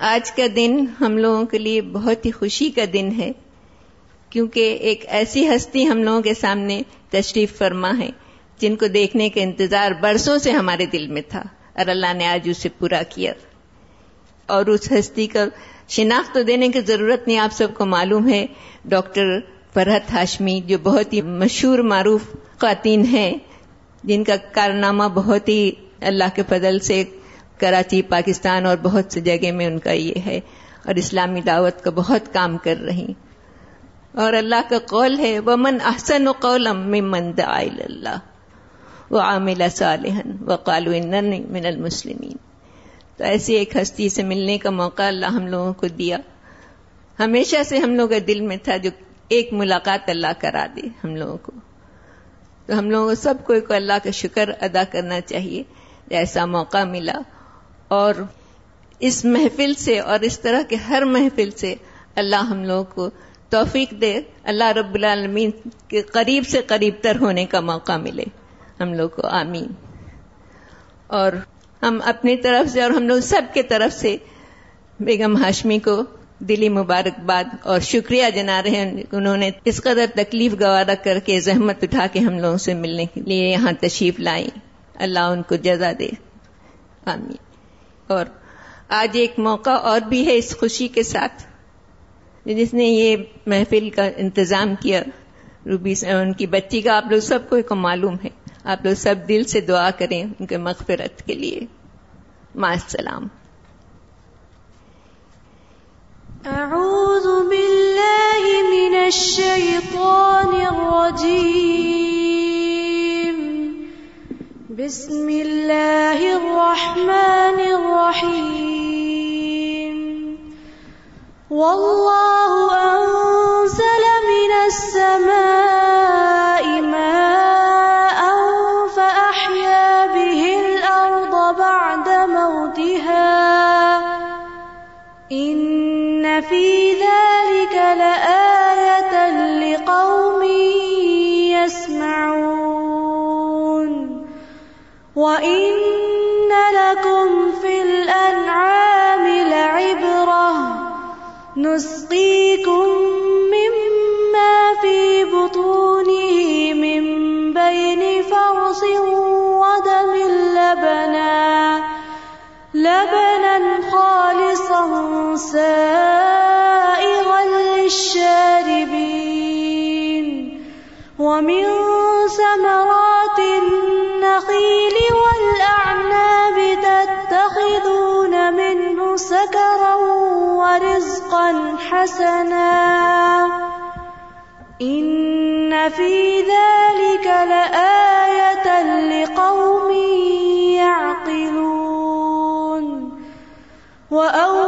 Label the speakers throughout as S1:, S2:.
S1: آج کا دن ہم لوگوں کے لیے بہت ہی خوشی کا دن ہے، کیونکہ ایک ایسی ہستی ہم لوگوں کے سامنے تشریف فرما ہے، جن کو دیکھنے کا انتظار برسوں سے ہمارے دل میں تھا، اور اللہ نے آج اسے پورا کیا۔ اور اس ہستی کا شناخت تو دینے کی ضرورت نہیں، آپ سب کو معلوم ہے، ڈاکٹر فرحت ہاشمی جو بہت ہی مشہور معروف خواتین ہیں، جن کا کارنامہ بہت ہی اللہ کے فضل سے کراچی، پاکستان اور بہت سی جگہ میں ان کا یہ ہے اور اسلامی دعوت کا بہت کام کر رہی اور اللہ کا قول ہے، ومن احسن و قول ممن دعا اللہ وہ عامل صالحن و من المسلمین تو ایسی ایک ہستی سے ملنے کا موقع اللہ ہم لوگوں کو دیا۔ ہمیشہ سے ہم لوگوں کا دل میں تھا جو ایک ملاقات اللہ کرا دے ہم لوگوں کو۔ تو ہم لوگوں کو سب کو اللہ کا شکر ادا کرنا چاہیے۔ ایسا موقع ملا اور اس محفل سے اور اس طرح کے ہر محفل سے اللہ ہم لوگوں کو توفیق دے، اللہ رب العالمین کے قریب سے قریب تر ہونے کا موقع ملے۔ ہم لوگ کو آمین۔ اور ہم اپنی طرف سے اور ہم لوگ سب کے طرف سے بیگم ہاشمی کو دلی مبارکباد اور شکریہ جنا رہے ہیں۔ انہوں نے اس قدر تکلیف گوارا کر کے زحمت اٹھا کے ہم لوگوں سے ملنے کے لیے یہاں تشریف لائیں۔ اللہ ان کو جزا دے۔ آمین۔ اور آج ایک موقع اور بھی ہے اس خوشی کے ساتھ جس نے یہ محفل کا انتظام کیا۔ روبی ان کی بچی کا آپ لوگ سب کو معلوم ہے۔ آپ لوگ سب دل سے دعا کریں ان کے مغفرت کے لیے۔ السلام۔
S2: اعوذ باللہ من الشیطان الرجیم۔ بسم اللہ الرحمن الرحیم واللہ انزل من السماء سائغا للشاربين ومن ثمرات النخيل والأعناب تتخذون منه سكرا ورزقا حسنا إن في ذلك لآية لقوم يعقلون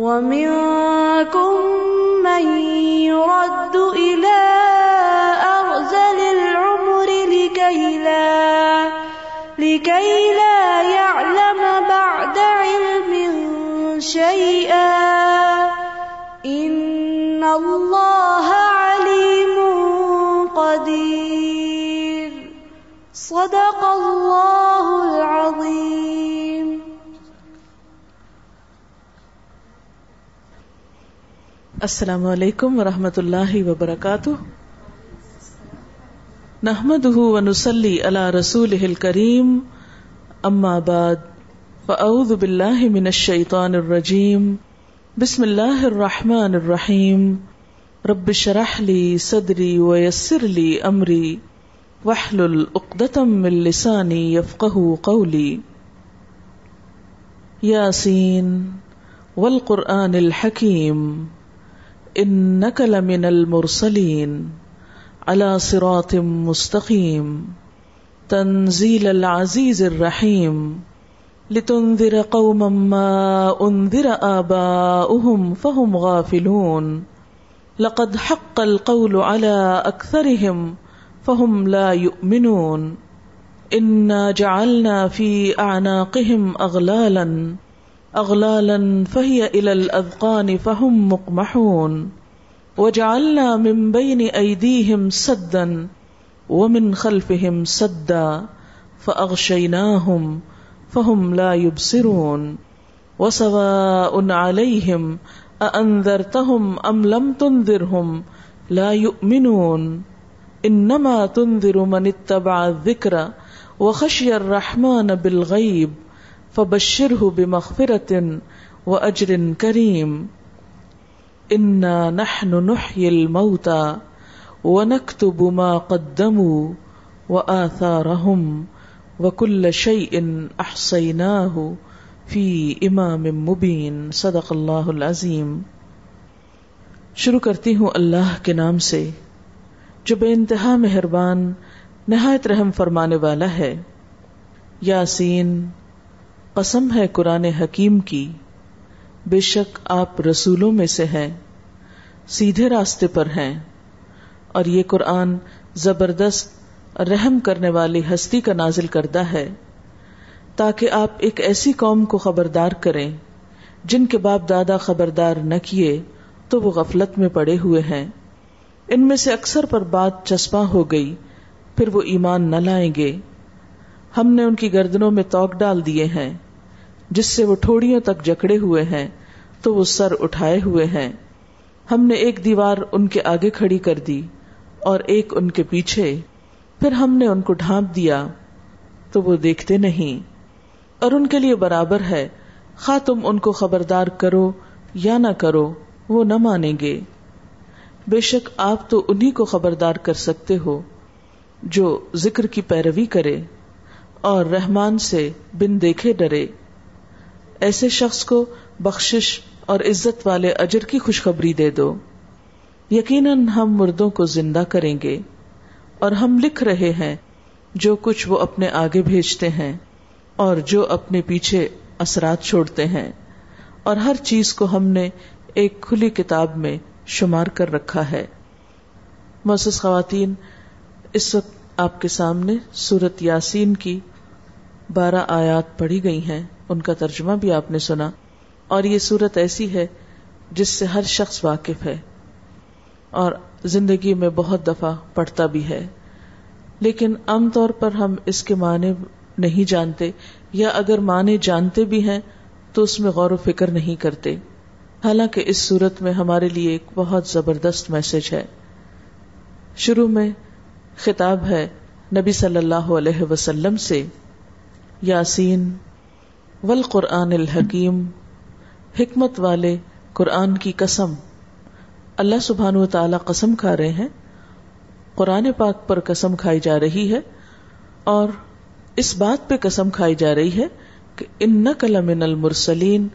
S2: ومنكم من يرد إلى أرزل العمر لكي لا لكي لا يعلم بعد علم شيئا
S3: السلام علیکم ورحمۃ اللہ وبرکاتہ۔ نحمد ونسلی علی رسول کریم اما بعد، فاعوذ باللہ من الشیطان الرجیم۔ بسم اللہ الرحمن الرحیم۔ رب شرح لی صدری ویسر لی امری۔ وحلل اقدتم من لسانی یفقہ قولی۔ یاسین، والقرآن الحکیم۔ انک لمن المرسلین على صراط مستقیم تنزیل العزیز الرحیم لتنذر قوما ما انذر آباؤهم فهم غافلون. لقد حق القول على أكثرهم فهم لا يؤمنون. إنا جعلنا في أعناقهم أغلالا. أغلالا فهي إلى الأذقان فهم مقمحون. وجعلنا من بين أيديهم سدا ومن خلفهم سدا فأغشيناهم فهم لا يبصرون. وسواء عليهم أأنذرتهم أم لم تنذرهم لا يؤمنون. إنما تنذر من اتبع الذكر وخشي الرحمن بالغيب فبشره بمغفرة وأجر كريم. إنا نحن نحيي الموتى ونكتب ما قدموا وآثارهم وکل شيء احصيناه في امام مبين. صدق اللہ العظیم شروع کرتی ہوں اللہ کے نام سے، جو بے انتہا مہربان، نہایت رحم فرمانے والا ہے۔ یاسین قسم ہے قرآن حکیم کی۔ بے شک آپ رسولوں میں سے ہیں، سیدھے راستے پر ہیں۔ اور یہ قرآن زبردست رحم کرنے والی ہستی کا نازل کرتا ہے۔ تاکہ آپ ایک ایسی قوم کو خبردار کریں، جن کے باپ دادا خبردار نہ کیے تو وہ غفلت میں پڑے ہوئے ہیں۔ ان میں سے اکثر پر بات چسپاں ہو گئی، پھر وہ ایمان نہ لائیں گے۔ ہم نے ان کی گردنوں میں توک ڈال دیے ہیں۔ جس سے وہ ٹھوڑیوں تک جکڑے ہوئے ہیں، تو وہ سر اٹھائے ہوئے ہیں۔ ہم نے ایک دیوار ان کے آگے کھڑی کر دی اور ایک ان کے پیچھے۔ پھر ہم نے ان کو ڈھانپ دیا، تو وہ دیکھتے نہیں۔ اور ان کے لیے برابر ہے۔ خواہ تم ان کو خبردار کرو یا نہ کرو، وہ نہ مانیں گے۔ بے شک آپ تو انہی کو خبردار کر سکتے ہو، جو ذکر کی پیروی کرے۔ اور رحمان سے بن دیکھے ڈرے۔ ایسے شخص کو بخشش اور عزت والے اجر کی خوشخبری دے دو۔ یقیناً ہم مردوں کو زندہ کریں گے۔ اور ہم لکھ رہے ہیں، جو کچھ وہ اپنے آگے بھیجتے ہیں اور جو اپنے پیچھے اثرات چھوڑتے ہیں۔ اور ہر چیز کو ہم نے ایک کھلی کتاب میں شمار کر رکھا ہے۔ محسوس خواتین، اس وقت آپ کے سامنے سورت یاسین کی بارہ آیات پڑھی گئی ہیں۔ ان کا ترجمہ بھی آپ نے سنا۔ اور یہ سورت ایسی ہے جس سے ہر شخص واقف ہے۔ اور زندگی میں بہت دفعہ پڑھتا بھی ہے۔ لیکن عام طور پر ہم اس کے معنی نہیں جانتے یا اگر معنی جانتے بھی ہیں تو اس میں غور و فکر نہیں کرتے۔ حالانکہ اس صورت میں ہمارے لیے ایک بہت زبردست میسج ہے۔ شروع میں خطاب ہے نبی صلی اللہ علیہ وسلم سے۔ یاسین، والقرآن الحکیم، حکمت والے قرآن کی قسم۔ اللہ سبحان و تعالی قسم کھا رہے ہیں، قرآن پاک پر قسم کھائی جا رہی ہے، اور اس بات پہ قسم کھائی جا رہی ہے کہ ان نقل من المرسلین،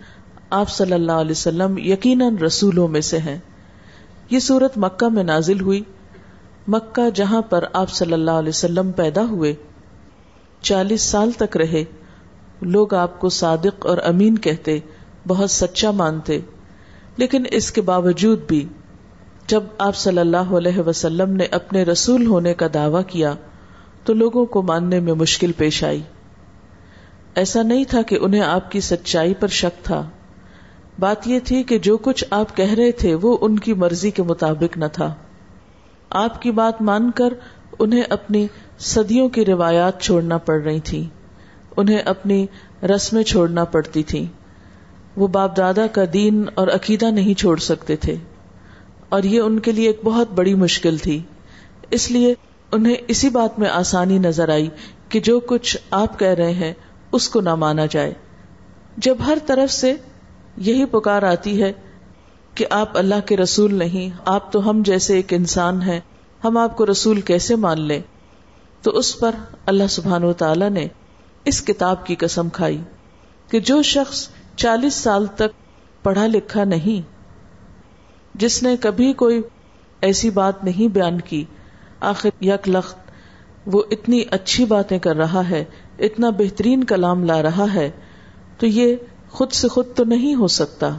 S3: آپ صلی اللہ علیہ وسلم یقیناً رسولوں میں سے ہیں۔ یہ صورت مکہ میں نازل ہوئی، مکہ جہاں پر آپ صلی اللہ علیہ وسلم پیدا ہوئے۔ چالیس سال تک رہے۔ لوگ آپ کو صادق اور امین کہتے، بہت سچا مانتے۔ لیکن اس کے باوجود بھی، جب آپ صلی اللہ علیہ وسلم نے اپنے رسول ہونے کا دعوی کیا، تو لوگوں کو ماننے میں مشکل پیش آئی۔ ایسا نہیں تھا کہ انہیں آپ کی سچائی پر شک تھا۔ بات یہ تھی کہ جو کچھ آپ کہہ رہے تھے، وہ ان کی مرضی کے مطابق نہ تھا۔ آپ کی بات مان کر انہیں اپنی صدیوں کی روایات چھوڑنا پڑ رہی تھی۔ انہیں اپنی رسمیں چھوڑنا پڑتی تھی۔ وہ باپ دادا کا دین اور عقیدہ نہیں چھوڑ سکتے تھے۔ اور یہ ان کے لیے ایک بہت بڑی مشکل تھی۔ اس لیے انہیں اسی بات میں آسانی نظر آئی کہ جو کچھ آپ کہہ رہے ہیں اس کو نہ مانا جائے۔ جب ہر طرف سے یہی پکار آتی ہے کہ آپ اللہ کے رسول نہیں، آپ تو ہم جیسے ایک انسان ہیں، ہم آپ کو رسول کیسے مان لیں؟ تو اس پر اللہ سبحان و تعالی نے اس کتاب کی قسم کھائی کہ جو شخص چالیس سال تک پڑھا لکھا نہیں، جس نے کبھی کوئی ایسی بات نہیں بیان کی، آخر یک لخت وہ اتنی اچھی باتیں کر رہا ہے، اتنا بہترین کلام لا رہا ہے، تو یہ خود سے خود تو نہیں ہو سکتا۔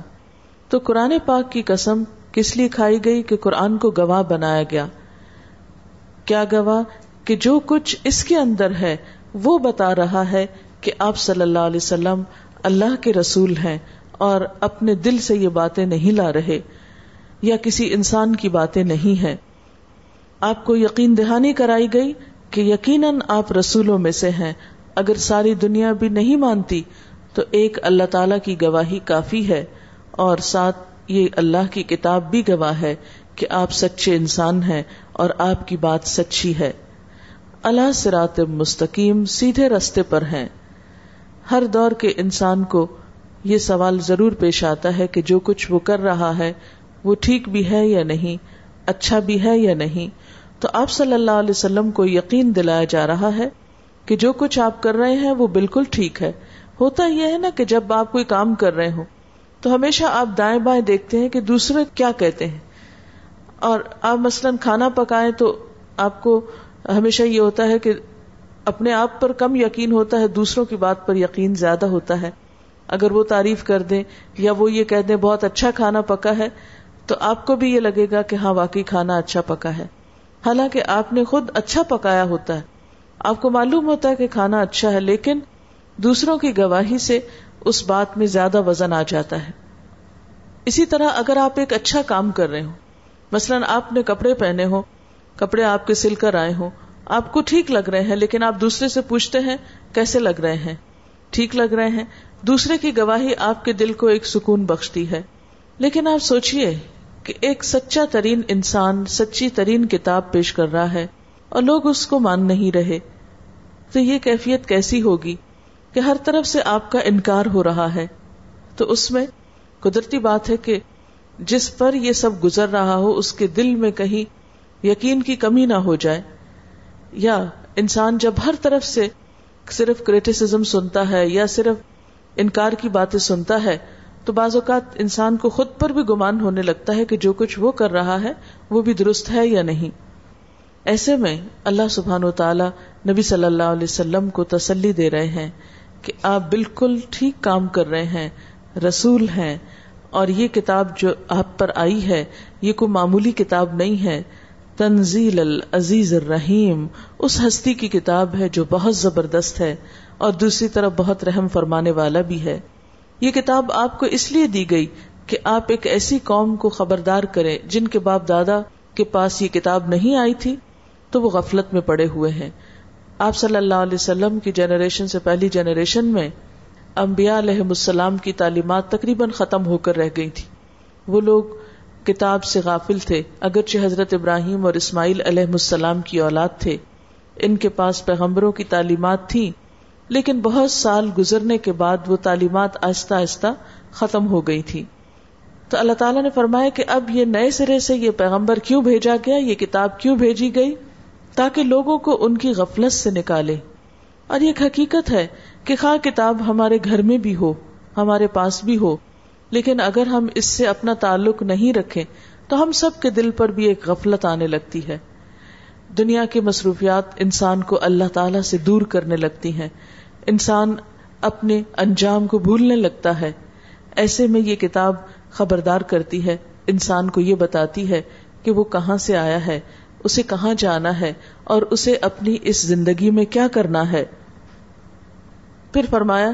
S3: تو قرآن پاک کی قسم کس لیے کھائی گئی کہ قرآن کو گواہ بنایا گیا؟ کیا گواہ؟ کہ جو کچھ اس کے اندر ہے، وہ بتا رہا ہے کہ آپ صلی اللہ علیہ وسلم اللہ کے رسول ہیں اور اپنے دل سے یہ باتیں نہیں لا رہے یا کسی انسان کی باتیں نہیں ہیں۔ آپ کو یقین دہانی کرائی گئی کہ یقیناً آپ رسولوں میں سے ہیں۔ اگر ساری دنیا بھی نہیں مانتی، تو ایک اللہ تعالی کی گواہی کافی ہے اور ساتھ یہ اللہ کی کتاب بھی گواہ ہے کہ آپ سچے انسان ہیں اور آپ کی بات سچی ہے۔ اللہ سرات مستقیم سیدھے رستے پر ہیں۔ ہر دور کے انسان کو یہ سوال ضرور پیش آتا ہے کہ جو کچھ وہ کر رہا ہے، وہ ٹھیک بھی ہے یا نہیں اچھا بھی ہے یا نہیں۔ تو آپ صلی اللہ علیہ وسلم کو یقین دلایا جا رہا ہے کہ جو کچھ آپ کر رہے ہیں، وہ بالکل ٹھیک ہے۔ ہوتا یہ ہے نا کہ جب آپ کوئی کام کر رہے ہوں، تو ہمیشہ آپ دائیں بائیں دیکھتے ہیں کہ دوسرے کیا کہتے ہیں۔ اور آپ مثلاً کھانا پکائیں تو آپ کو ہمیشہ یہ ہوتا ہے کہ اپنے آپ پر کم یقین ہوتا ہے، دوسروں کی بات پر یقین زیادہ ہوتا ہے۔ اگر وہ تعریف کر دیں یا وہ یہ کہہ دیں، بہت اچھا کھانا پکا ہے، تو آپ کو بھی یہ لگے گا کہ ہاں واقعی کھانا اچھا پکا ہے۔ حالانکہ آپ نے خود اچھا پکایا ہوتا ہے۔ آپ کو معلوم ہوتا ہے کہ کھانا اچھا ہے، لیکن دوسروں کی گواہی سے اس بات میں زیادہ وزن آ جاتا ہے۔ اسی طرح اگر آپ ایک اچھا کام کر رہے ہو مثلاً آپ نے کپڑے پہنے ہو کپڑے آپ کے سل کر آئے ہوں۔ آپ کو ٹھیک لگ رہے ہیں، لیکن آپ دوسرے سے پوچھتے ہیں، کیسے لگ رہے ہیں؟ ٹھیک لگ رہے ہیں۔ دوسرے کی گواہی آپ کے دل کو ایک سکون بخشتی ہے۔ لیکن آپ سوچئے کہ ایک سچا ترین انسان سچی ترین کتاب پیش کر رہا ہے اور لوگ اس کو مان نہیں رہے، تو یہ کیفیت کیسی ہوگی کہ ہر طرف سے آپ کا انکار ہو رہا ہے؟ تو اس میں قدرتی بات ہے کہ جس پر یہ سب گزر رہا ہو، اس کے دل میں کہیں یقین کی کمی نہ ہو جائے۔ یا انسان جب ہر طرف سے صرف کریٹیسم سنتا ہے یا صرف انکار کی باتیں سنتا ہے، تو بعض اوقات انسان کو خود پر بھی گمان ہونے لگتا ہے کہ جو کچھ وہ کر رہا ہے وہ بھی درست ہے یا نہیں۔ ایسے میں اللہ سبحان و تعالی نبی صلی اللہ علیہ وسلم کو تسلی دے رہے ہیں کہ آپ بالکل ٹھیک کام کر رہے ہیں، رسول ہیں اور یہ کتاب جو آپ پر آئی ہے، یہ کوئی معمولی کتاب نہیں ہے۔ تنزیل العزیز الرحیم، اس ہستی کی کتاب ہے جو بہت زبردست ہے اور دوسری طرف بہت رحم فرمانے والا بھی ہے۔ یہ کتاب آپ کو اس لیے دی گئی کہ آپ ایک ایسی قوم کو خبردار کریں جن کے باپ دادا کے پاس یہ کتاب نہیں آئی تھی، تو وہ غفلت میں پڑے ہوئے ہیں۔ آپ صلی اللہ علیہ وسلم کی جنریشن سے پہلی جنریشن میں انبیاء علیہ السلام کی تعلیمات تقریباً ختم ہو کر رہ گئی تھی۔ وہ لوگ کتاب سے غافل تھے، اگرچہ حضرت ابراہیم اور اسماعیل علیہ السلام کی اولاد تھے۔ ان کے پاس پیغمبروں کی تعلیمات تھیں، لیکن بہت سال گزرنے کے بعد وہ تعلیمات آہستہ آہستہ ختم ہو گئی تھی تو اللہ تعالیٰ نے فرمایا کہ اب یہ نئے سرے سے یہ پیغمبر کیوں بھیجا گیا؟ یہ کتاب کیوں بھیجی گئی؟ تاکہ لوگوں کو ان کی غفلت سے نکالے۔ اور یہ حقیقت ہے کہ خواہ کتاب ہمارے گھر میں بھی ہو، ہمارے پاس بھی ہو لیکن اگر ہم اس سے اپنا تعلق نہیں رکھیں تو ہم سب کے دل پر بھی ایک غفلت آنے لگتی ہے۔ دنیا کی مصروفیات انسان کو اللہ تعالی سے دور کرنے لگتی ہیں۔ انسان اپنے انجام کو بھولنے لگتا ہے۔ ایسے میں یہ کتاب خبردار کرتی ہے۔ انسان کو یہ بتاتی ہے کہ وہ کہاں سے آیا ہے، اسے کہاں جانا ہے اور اسے اپنی اس زندگی میں کیا کرنا ہے۔ پھر فرمایا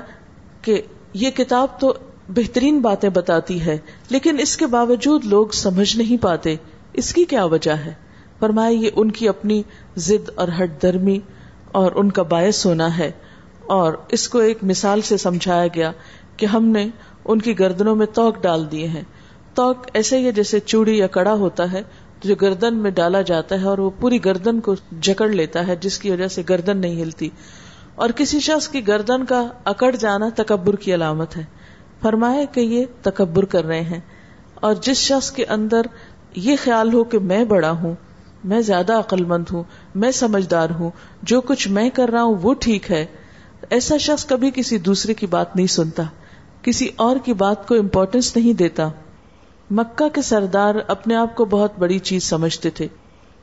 S3: کہ یہ کتاب تو بہترین باتیں بتاتی ہے، لیکن اس کے باوجود لوگ سمجھ نہیں پاتے اس کی کیا وجہ ہے۔ فرمایا یہ ان کی اپنی ضد اور ہٹ درمی اور ان کا باعث ہونا ہے۔ اور اس کو ایک مثال سے سمجھایا گیا کہ ہم نے ان کی گردنوں میں توک ڈال دیے ہیں۔ توک ایسے ہی جیسے چوڑی یا کڑا ہوتا ہے، جو گردن میں ڈالا جاتا ہے اور وہ پوری گردن کو جکڑ لیتا ہے، جس کی وجہ سے گردن نہیں ہلتی۔ اور کسی شخص کی گردن کا اکڑ جانا تکبر کی علامت ہے۔ فرمائے کہ یہ تکبر کر رہے ہیں۔ اور جس شخص کے اندر یہ خیال ہو کہ میں بڑا ہوں، میں زیادہ عقل مند ہوں، میں سمجھدار ہوں، جو کچھ میں کر رہا ہوں وہ ٹھیک ہے، ایسا شخص کبھی کسی دوسرے کی بات نہیں سنتا، کسی اور کی بات کو امپورٹینس نہیں دیتا۔ مکہ کے سردار اپنے آپ کو بہت بڑی چیز سمجھتے تھے،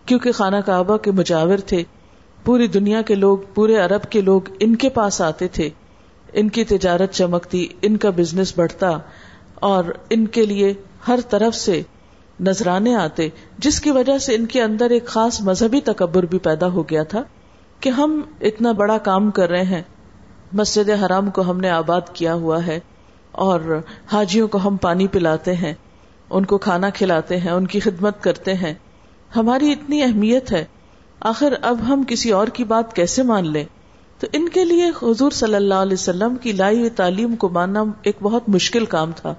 S3: کیونکہ خانہ کعبہ کے مجاور تھے، پوری دنیا کے لوگ، پورے عرب کے لوگ ان کے پاس آتے تھے۔ ان کی تجارت چمکتی، ان کا بزنس بڑھتا اور ان کے لیے ہر طرف سے نذرانے آتے، جس کی وجہ سے ان کے اندر ایک خاص مذہبی تکبر بھی پیدا ہو گیا تھا کہ ہم اتنا بڑا کام کر رہے ہیں۔ مسجد حرام کو ہم نے آباد کیا ہوا ہے اور حاجیوں کو ہم پانی پلاتے ہیں، ان کو کھانا کھلاتے ہیں، ان کی خدمت کرتے ہیں۔ ہماری اتنی اہمیت ہے۔ آخر اب ہم کسی اور کی بات کیسے مان لیں؟ تو ان کے لیے حضور صلی اللہ علیہ وسلم کی لائی ہوئی تعلیم کو ماننا ایک بہت مشکل کام تھا۔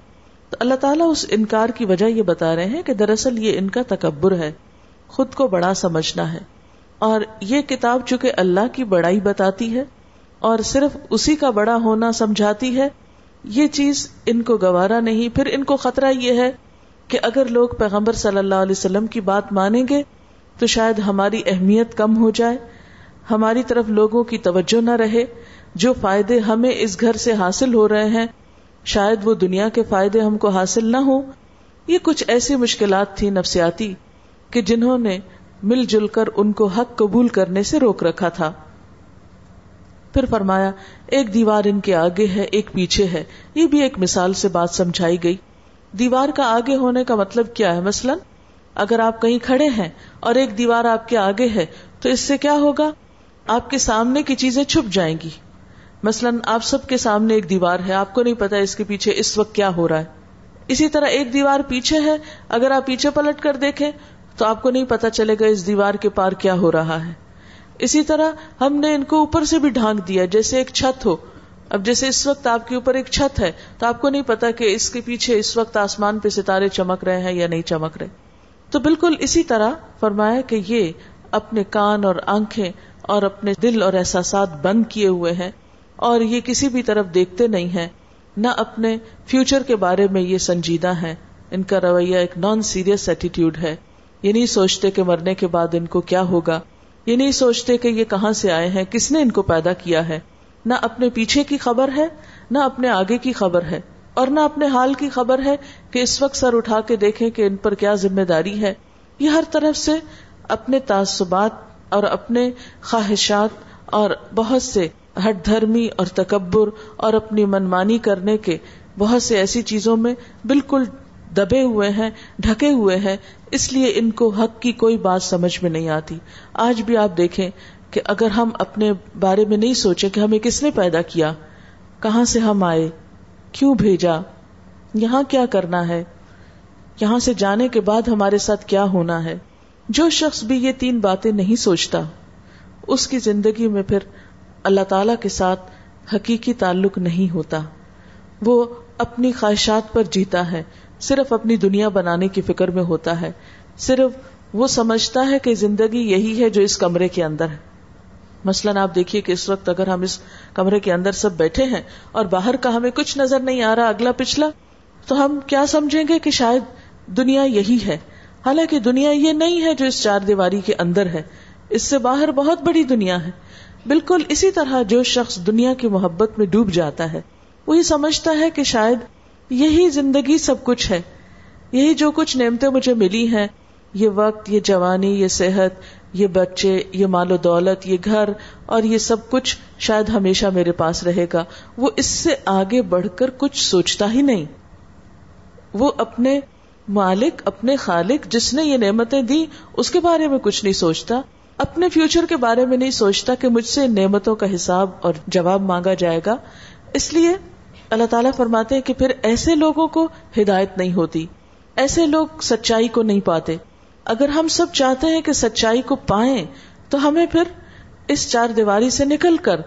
S3: تو اللہ تعالیٰ اس انکار کی وجہ یہ بتا رہے ہیں کہ دراصل یہ ان کا تکبر ہے۔ خود کو بڑا سمجھنا ہے۔ اور یہ کتاب چونکہ اللہ کی بڑائی بتاتی ہے اور صرف اسی کا بڑا ہونا سمجھاتی ہے، یہ چیز ان کو گوارا نہیں۔ پھر ان کو خطرہ یہ ہے کہ اگر لوگ پیغمبر صلی اللہ علیہ وسلم کی بات مانیں گے تو شاید ہماری اہمیت کم ہو جائے۔ ہماری طرف لوگوں کی توجہ نہ رہے، جو فائدے ہمیں اس گھر سے حاصل ہو رہے ہیں، شاید وہ دنیا کے فائدے ہم کو حاصل نہ ہو یہ کچھ ایسی مشکلات تھی نفسیاتی کہ جنہوں نے مل جل کر ان کو حق قبول کرنے سے روک رکھا تھا۔ پھر فرمایا، ایک دیوار ان کے آگے ہے، ایک پیچھے ہے۔ یہ بھی ایک مثال سے بات سمجھائی گئی۔ دیوار کا آگے ہونے کا مطلب کیا ہے؟ مثلاً، اگر آپ کہیں کھڑے ہیں اور ایک دیوار آپ کے آگے ہے، تو اس سے کیا ہوگا؟ آپ کے سامنے کی چیزیں چھپ جائیں گی۔ مثلاً آپ سب کے سامنے ایک دیوار ہے، آپ کو نہیں پتا اس کے پیچھے اس وقت کیا ہو رہا ہے۔ اسی طرح ایک دیوار پیچھے ہے، اگر آپ پیچھے پلٹ کر دیکھیں تو آپ کو نہیں پتا چلے گا اس دیوار کے پار کیا ہو رہا ہے۔ اسی طرح ہم نے ان کو اوپر سے بھی ڈھانک دیا، جیسے ایک چھت ہو۔ اب جیسے اس وقت آپ کے اوپر ایک چھت ہے، تو آپ کو نہیں پتا کہ اس کے پیچھے اس وقت آسمان پہ ستارے چمک رہے ہیں یا نہیں چمک رہے۔ تو بالکل اسی طرح فرمایا کہ یہ اپنے کان اور آنکھیں اور اپنے دل اور احساسات بند کیے ہوئے ہیں اور یہ کسی بھی طرف دیکھتے نہیں ہیں، نہ اپنے فیوچر کے بارے میں یہ سنجیدہ ہیں۔ ان کا رویہ ایک نان سیریس ایٹیٹیوڈ ہے۔ یہ نہیں سوچتے کہ مرنے کے بعد ان کو کیا ہوگا۔ یہ نہیں سوچتے کہ یہ کہاں سے آئے ہیں، کس نے ان کو پیدا کیا ہے۔ نہ اپنے پیچھے کی خبر ہے، نہ اپنے آگے کی خبر ہے۔ اور نہ اپنے حال کی خبر ہے کہ اس وقت سر اٹھا کے دیکھیں کہ ان پر کیا ذمہ داری ہے۔ یہ ہر طرف سے اپنے تعصبات اور اپنے خواہشات اور بہت سے ہٹ دھرمی اور تکبر اور اپنی منمانی کرنے کے بہت سے ایسی چیزوں میں بالکل دبے ہوئے ہیں، ڈھکے ہوئے ہیں، اس لیے ان کو حق کی کوئی بات سمجھ میں نہیں آتی۔ آج بھی آپ دیکھیں کہ اگر ہم اپنے بارے میں نہیں سوچے کہ ہمیں کس نے پیدا کیا، کہاں سے ہم آئے، کیوں بھیجا، یہاں کیا کرنا ہے، یہاں سے جانے کے بعد ہمارے ساتھ کیا ہونا ہے۔ جو شخص بھی یہ تین باتیں نہیں سوچتا، اس کی زندگی میں پھر اللہ تعالی کے ساتھ حقیقی تعلق نہیں ہوتا۔ وہ اپنی خواہشات پر جیتا ہے، صرف اپنی دنیا بنانے کی فکر میں ہوتا ہے۔ صرف وہ سمجھتا ہے کہ زندگی یہی ہے جو اس کمرے کے اندر ہے۔ مثلاً آپ دیکھیے کہ اس وقت اگر ہم اس کمرے کے اندر سب بیٹھے ہیں اور باہر کا ہمیں کچھ نظر نہیں آ رہا، اگلا پچھلا، تو ہم کیا سمجھیں گے کہ شاید دنیا یہی ہے۔ حالانکہ دنیا یہ نہیں ہے جو اس چار دیواری کے اندر ہے۔ اس سے باہر بہت بڑی دنیا ہے۔ بالکل اسی طرح جو شخص دنیا کی محبت میں ڈوب جاتا ہے، وہ یہ سمجھتا ہے کہ شاید یہی زندگی سب کچھ ہے۔ یہی جو کچھ نعمتیں مجھے ملی ہیں، یہ وقت، یہ جوانی، یہ صحت، یہ بچے، یہ مال و دولت، یہ گھر اور یہ سب کچھ شاید ہمیشہ میرے پاس رہے گا۔ وہ اس سے آگے بڑھ کر کچھ سوچتا ہی نہیں۔ وہ اپنے مالک اپنے خالق جس نے یہ نعمتیں دی اس کے بارے میں کچھ نہیں سوچتا۔ اپنے فیوچر کے بارے میں نہیں سوچتا کہ مجھ سے نعمتوں کا حساب اور جواب مانگا جائے گا۔ اس لیے اللہ تعالیٰ فرماتے ہیں کہ پھر ایسے لوگوں کو ہدایت نہیں ہوتی۔ ایسے لوگ سچائی کو نہیں پاتے۔ اگر ہم سب چاہتے ہیں کہ سچائی کو پائیں، تو ہمیں پھر اس چار دیواری سے نکل کر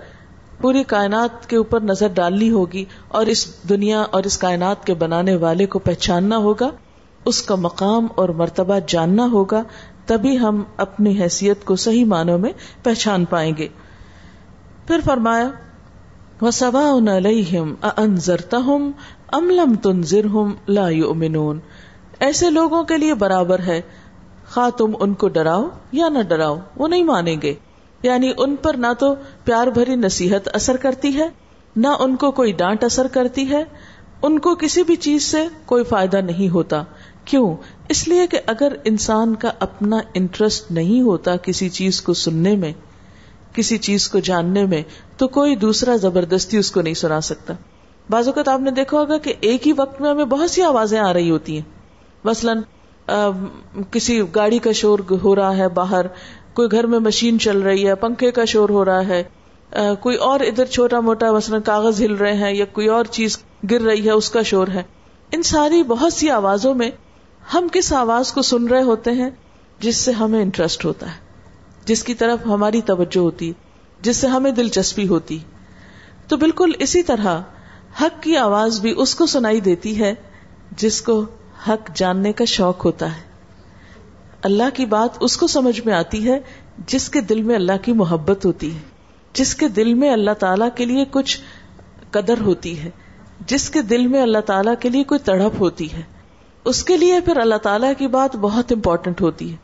S3: پوری کائنات کے اوپر نظر ڈالنی ہوگی اور اس دنیا اور اس کائنات کے بنانے والے کو پہچاننا ہوگا۔ اس کا مقام اور مرتبہ جاننا ہوگا، تبھی ہم اپنی حیثیت کو صحیح معنوں میں پہچان پائیں گے۔ پھر فرمایا انضرتا ہوں تنظر ہوں لا یؤمنون ایسے لوگوں کے لیے برابر ہے۔ خواہ تم ان کو ڈراؤ یا نہ ڈراؤ، وہ نہیں مانیں گے۔ یعنی ان پر نہ تو پیار بھری نصیحت اثر کرتی ہے، نہ ان کو کوئی ڈانٹ اثر کرتی ہے۔ ان کو کسی بھی چیز سے کوئی فائدہ نہیں ہوتا۔ کیوں؟ اس لیے کہ اگر انسان کا اپنا انٹرسٹ نہیں ہوتا کسی چیز کو سننے میں، کسی چیز کو جاننے میں، تو کوئی دوسرا زبردستی اس کو نہیں سنا سکتا۔ بعض اوقات آپ نے دیکھا ہوگا کہ ایک ہی وقت میں ہمیں بہت سی آوازیں آ رہی ہوتی ہیں۔ مثلاً کسی گاڑی کا شور ہو رہا ہے باہر، کوئی گھر میں مشین چل رہی ہے، پنکھے کا شور ہو رہا ہے کوئی اور ادھر چھوٹا موٹا مثلاً کاغذ ہل رہے ہیں یا کوئی اور چیز گر رہی ہے، اس کا شور ہے۔ ان ساری بہت سی آوازوں میں ہم کس آواز کو سن رہے ہوتے ہیں جس سے ہمیں انٹرسٹ ہوتا ہے؟ جس کی طرف ہماری توجہ ہوتی، جس سے ہمیں دلچسپی ہوتی۔ تو بالکل اسی طرح حق کی آواز بھی اس کو سنائی دیتی ہے جس کو حق جاننے کا شوق ہوتا ہے۔ اللہ کی بات اس کو سمجھ میں آتی ہے جس کے دل میں اللہ کی محبت ہوتی ہے، جس کے دل میں اللہ تعالی کے لیے کچھ قدر ہوتی ہے، جس کے دل میں اللہ تعالیٰ کے لیے کوئی تڑپ ہوتی ہے۔ اس کے لیے پھر اللہ تعالیٰ کی بات بہت امپورٹنٹ ہوتی ہے۔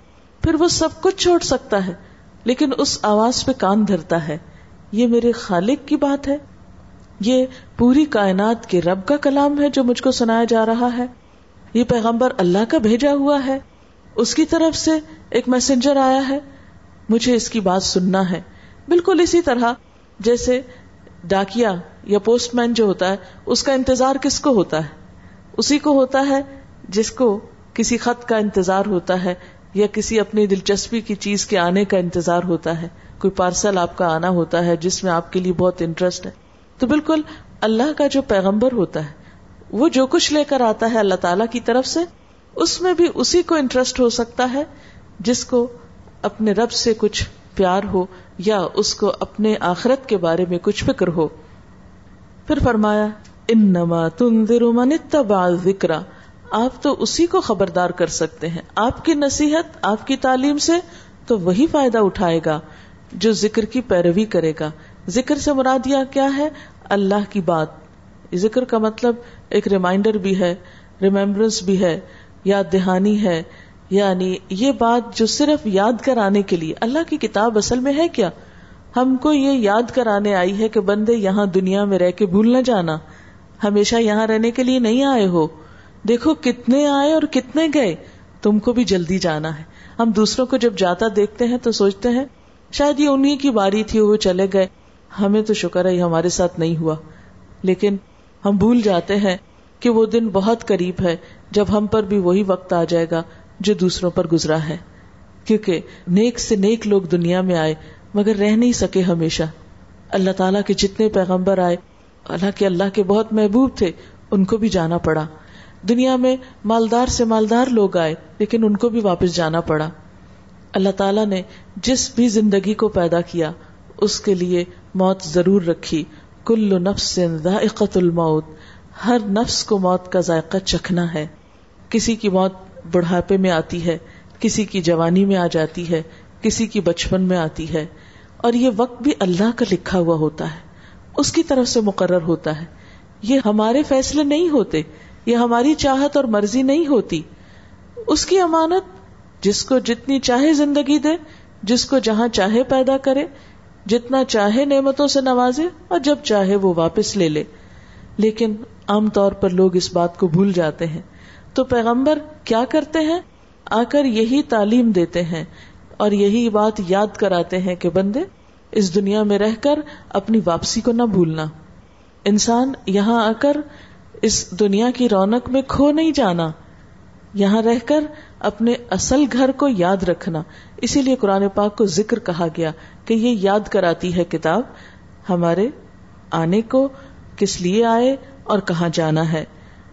S3: پھر وہ سب کچھ چھوڑ سکتا ہے، لیکن اس آواز پہ کان دھرتا ہے۔ یہ میرے خالق کی بات ہے۔ یہ پوری کائنات کے رب کا کلام ہے جو مجھ کو سنایا جا رہا ہے۔ یہ پیغمبر اللہ کا بھیجا ہوا ہے۔ اس کی طرف سے ایک میسنجر آیا ہے۔ مجھے اس کی بات سننا ہے۔ بالکل اسی طرح جیسے ڈاکیا یا پوسٹ مین جو ہوتا ہے، اس کا انتظار کس کو ہوتا ہے؟ اسی کو ہوتا ہے جس کو کسی خط کا انتظار ہوتا ہے یا کسی اپنی دلچسپی کی چیز کے آنے کا انتظار ہوتا ہے، کوئی پارسل آپ کا آنا ہوتا ہے جس میں آپ کے لیے بہت انٹرسٹ ہے۔ تو بالکل اللہ کا جو پیغمبر ہوتا ہے، وہ جو کچھ لے کر آتا ہے اللہ تعالی کی طرف سے، اس میں بھی اسی کو انٹرسٹ ہو سکتا ہے جس کو اپنے رب سے کچھ پیار ہو یا اس کو اپنے آخرت کے بارے میں کچھ فکر ہو۔ پھر فرمایا ان نما من اتبع ذکر آپ تو اسی کو خبردار کر سکتے ہیں۔ آپ کی نصیحت، آپ کی تعلیم سے تو وہی فائدہ اٹھائے گا جو ذکر کی پیروی کرے گا۔ ذکر سے مراد یا کیا ہے؟ اللہ کی بات۔ ذکر کا مطلب ایک ریمائنڈر بھی ہے ریمبرنس بھی ہے، یاد دہانی ہے۔ یعنی یہ بات جو صرف یاد کرانے کے لیے۔ اللہ کی کتاب اصل میں ہے کیا؟ ہم کو یہ یاد کرانے آئی ہے کہ بندے یہاں دنیا میں رہ کے بھول نہ جانا۔ ہمیشہ یہاں رہنے کے لیے نہیں آئے ہو۔ دیکھو کتنے آئے اور کتنے گئے، تم کو بھی جلدی جانا ہے۔ ہم دوسروں کو جب جاتا دیکھتے ہیں تو سوچتے ہیں، شاید یہ انہیں کی باری تھی وہ چلے گئے۔ ہمیں تو شکر ہے یہ ہمارے ساتھ نہیں ہوا۔ لیکن ہم بھول جاتے ہیں کہ وہ دن بہت قریب ہے، جب ہم پر بھی وہی وقت آ جائے گا جو دوسروں پر گزرا ہے۔ کیونکہ نیک سے نیک لوگ دنیا میں آئے، مگر رہ نہیں سکے ہمیشہ۔ اللہ تعالیٰ کے جتنے پیغمبر آئے اللہ کے اللہ کے بہت محبوب تھے، ان کو بھی جانا پڑا۔ دنیا میں مالدار سے مالدار لوگ آئے، لیکن ان کو بھی واپس جانا پڑا۔ اللہ تعالیٰ نے جس بھی زندگی کو پیدا کیا، اس کے لیے موت ضرور رکھی۔ کل نفس ذائقت الموت، ہر نفس کو موت کا ذائقہ چکھنا ہے۔ کسی کی موت بڑھاپے میں آتی ہے، کسی کی جوانی میں آ جاتی ہے، کسی کی بچپن میں آتی ہے۔ اور یہ وقت بھی اللہ کا لکھا ہوا ہوتا ہے۔ اس کی طرف سے مقرر ہوتا ہے۔ یہ ہمارے فیصلے نہیں ہوتے۔ یہ ہماری چاہت اور مرضی نہیں ہوتی۔ اس کی امانت جس کو جتنی چاہے زندگی دے، جس کو جہاں چاہے پیدا کرے، جتنا چاہے نعمتوں سے نوازے اور جب چاہے وہ واپس لے لے۔ لیکن عام طور پر لوگ اس بات کو بھول جاتے ہیں۔ تو پیغمبر کیا کرتے ہیں؟ آ کر یہی تعلیم دیتے ہیں اور یہی بات یاد کراتے ہیں کہ بندے، اس دنیا میں رہ کر اپنی واپسی کو نہ بھولنا۔ انسان یہاں آ کر اس دنیا کی رونق میں کھو نہیں جانا۔ یہاں رہ کر اپنے اصل گھر کو یاد رکھنا۔ اسی لیے قرآن پاک کو ذکر کہا گیا کہ یہ یاد کراتی ہے کتاب، ہمارے آنے کو کس لیے آئے اور کہاں جانا ہے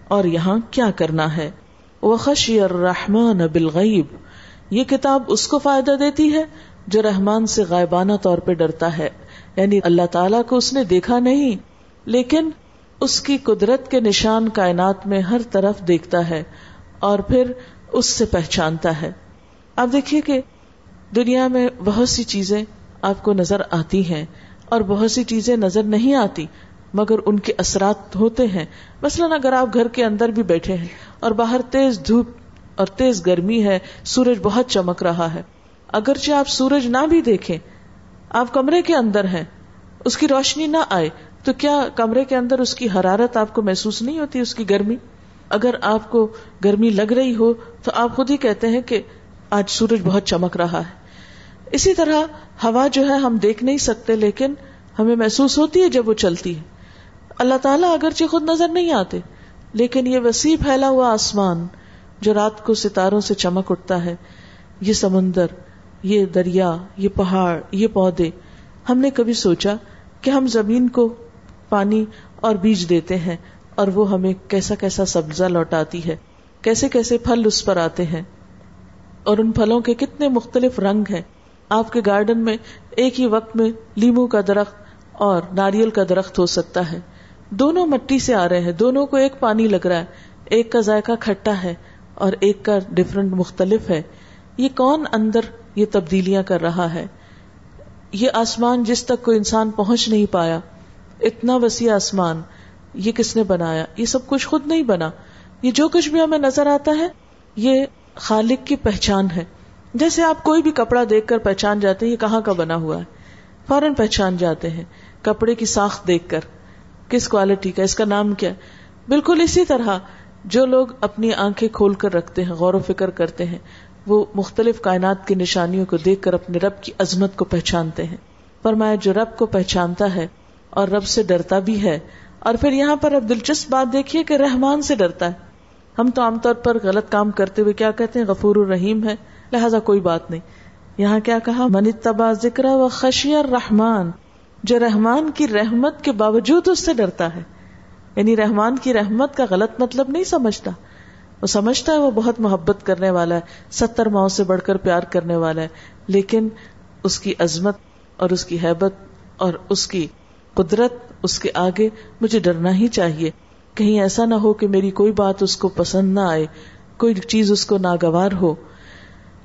S3: اور یہاں کیا کرنا ہے۔ وہ خشی الرحمن بالغیب یہ کتاب اس کو فائدہ دیتی ہے جو رحمان سے غائبانہ طور پہ ڈرتا ہے۔ یعنی اللہ تعالیٰ کو اس نے دیکھا نہیں، لیکن اس کی قدرت کے نشان کائنات میں ہر طرف دیکھتا ہے اور پھر اس سے پہچانتا ہے۔ آپ دیکھیے کہ دنیا میں بہت سی چیزیں آپ کو نظر آتی ہیں اور بہت سی چیزیں نظر نہیں آتی، مگر ان کے اثرات ہوتے ہیں۔ مثلاً اگر آپ گھر کے اندر بھی بیٹھے ہیں اور باہر تیز دھوپ اور تیز گرمی ہے، سورج بہت چمک رہا ہے۔ اگرچہ آپ سورج نہ بھی دیکھیں، آپ کمرے کے اندر ہیں، اس کی روشنی نہ آئے تو کیا کمرے کے اندر اس کی حرارت آپ کو محسوس نہیں ہوتی اس کی گرمی؟ اگر آپ کو گرمی لگ رہی ہو تو آپ خود ہی کہتے ہیں کہ آج سورج بہت چمک رہا ہے۔ اسی طرح ہوا جو ہے ہم دیکھ نہیں سکتے لیکن ہمیں محسوس ہوتی ہے جب وہ چلتی ہے۔ اللہ تعالیٰ اگرچہ خود نظر نہیں آتے، لیکن یہ وسیع پھیلا ہوا آسمان جو رات کو ستاروں سے چمک اٹھتا ہے، یہ سمندر، یہ دریا، یہ پہاڑ، یہ پودے، ہم نے کبھی سوچا کہ ہم زمین کو پانی اور بیج دیتے ہیں اور وہ ہمیں کیسا کیسا سبزہ لوٹاتی ہے، کیسے کیسے پھل اس پر آتے ہیں۔ اور ان پھلوں کے کتنے مختلف رنگ ہیں۔ آپ کے گارڈن میں ایک ہی وقت میں لیمو کا درخت اور ناریل کا درخت ہو سکتا ہے۔ دونوں مٹی سے آ رہے ہیں، دونوں کو ایک پانی لگ رہا ہے۔ ایک کا ذائقہ کھٹا ہے اور ایک کا ڈفرنٹ مختلف ہے۔ یہ کون اندر یہ تبدیلیاں کر رہا ہے؟ یہ آسمان جس تک کوئی انسان پہنچ نہیں پایا۔ اتنا وسیع آسمان، یہ کس نے بنایا؟ یہ سب کچھ خود نہیں بنا۔ یہ جو کچھ بھی ہمیں نظر آتا ہے، یہ خالق کی پہچان ہے۔ جیسے آپ کوئی بھی کپڑا دیکھ کر پہچان جاتے ہیں، یہ کہاں کا بنا ہوا ہے؟ فوراً پہچان جاتے ہیں کپڑے کی ساخت دیکھ کر۔ کس کوالٹی کا؟ اس کا نام کیا بالکل اسی طرح جو لوگ اپنی آنکھیں کھول کر رکھتے ہیں، غور و فکر کرتے ہیں، وہ مختلف کائنات کی نشانیوں کو دیکھ کر اپنے رب کی عظمت کو پہچانتے ہیں۔ فرمایا، جو رب کو پہچانتا ہے اور رب سے ڈرتا بھی ہے۔ اور پھر یہاں پر اب دلچسپ بات دیکھیے کہ رحمان سے ڈرتا ہے۔ ہم تو عام طور پر غلط کام کرتے ہوئے کیا کہتے ہیں؟ غفور الرحیم ہے۔ لہذا کوئی بات نہیں۔ یہاں کیا کہا؟ من تبا ذکر و خشی رحمان جو رحمان کی رحمت کے باوجود اس سے ڈرتا ہے۔ یعنی رحمان کی رحمت کا غلط مطلب نہیں سمجھتا۔ وہ سمجھتا ہے وہ بہت محبت کرنے والا ہے، ستر ماؤں سے بڑھ کر پیار کرنے والا ہے۔ لیکن اس کی عظمت اور اس کی حیبت اور اس کی قدرت اس کے آگے مجھے ڈرنا ہی چاہیے۔ کہیں ایسا نہ ہو کہ میری کوئی بات اس کو پسند نہ آئے، کوئی چیز اس کو ناگوار ہو۔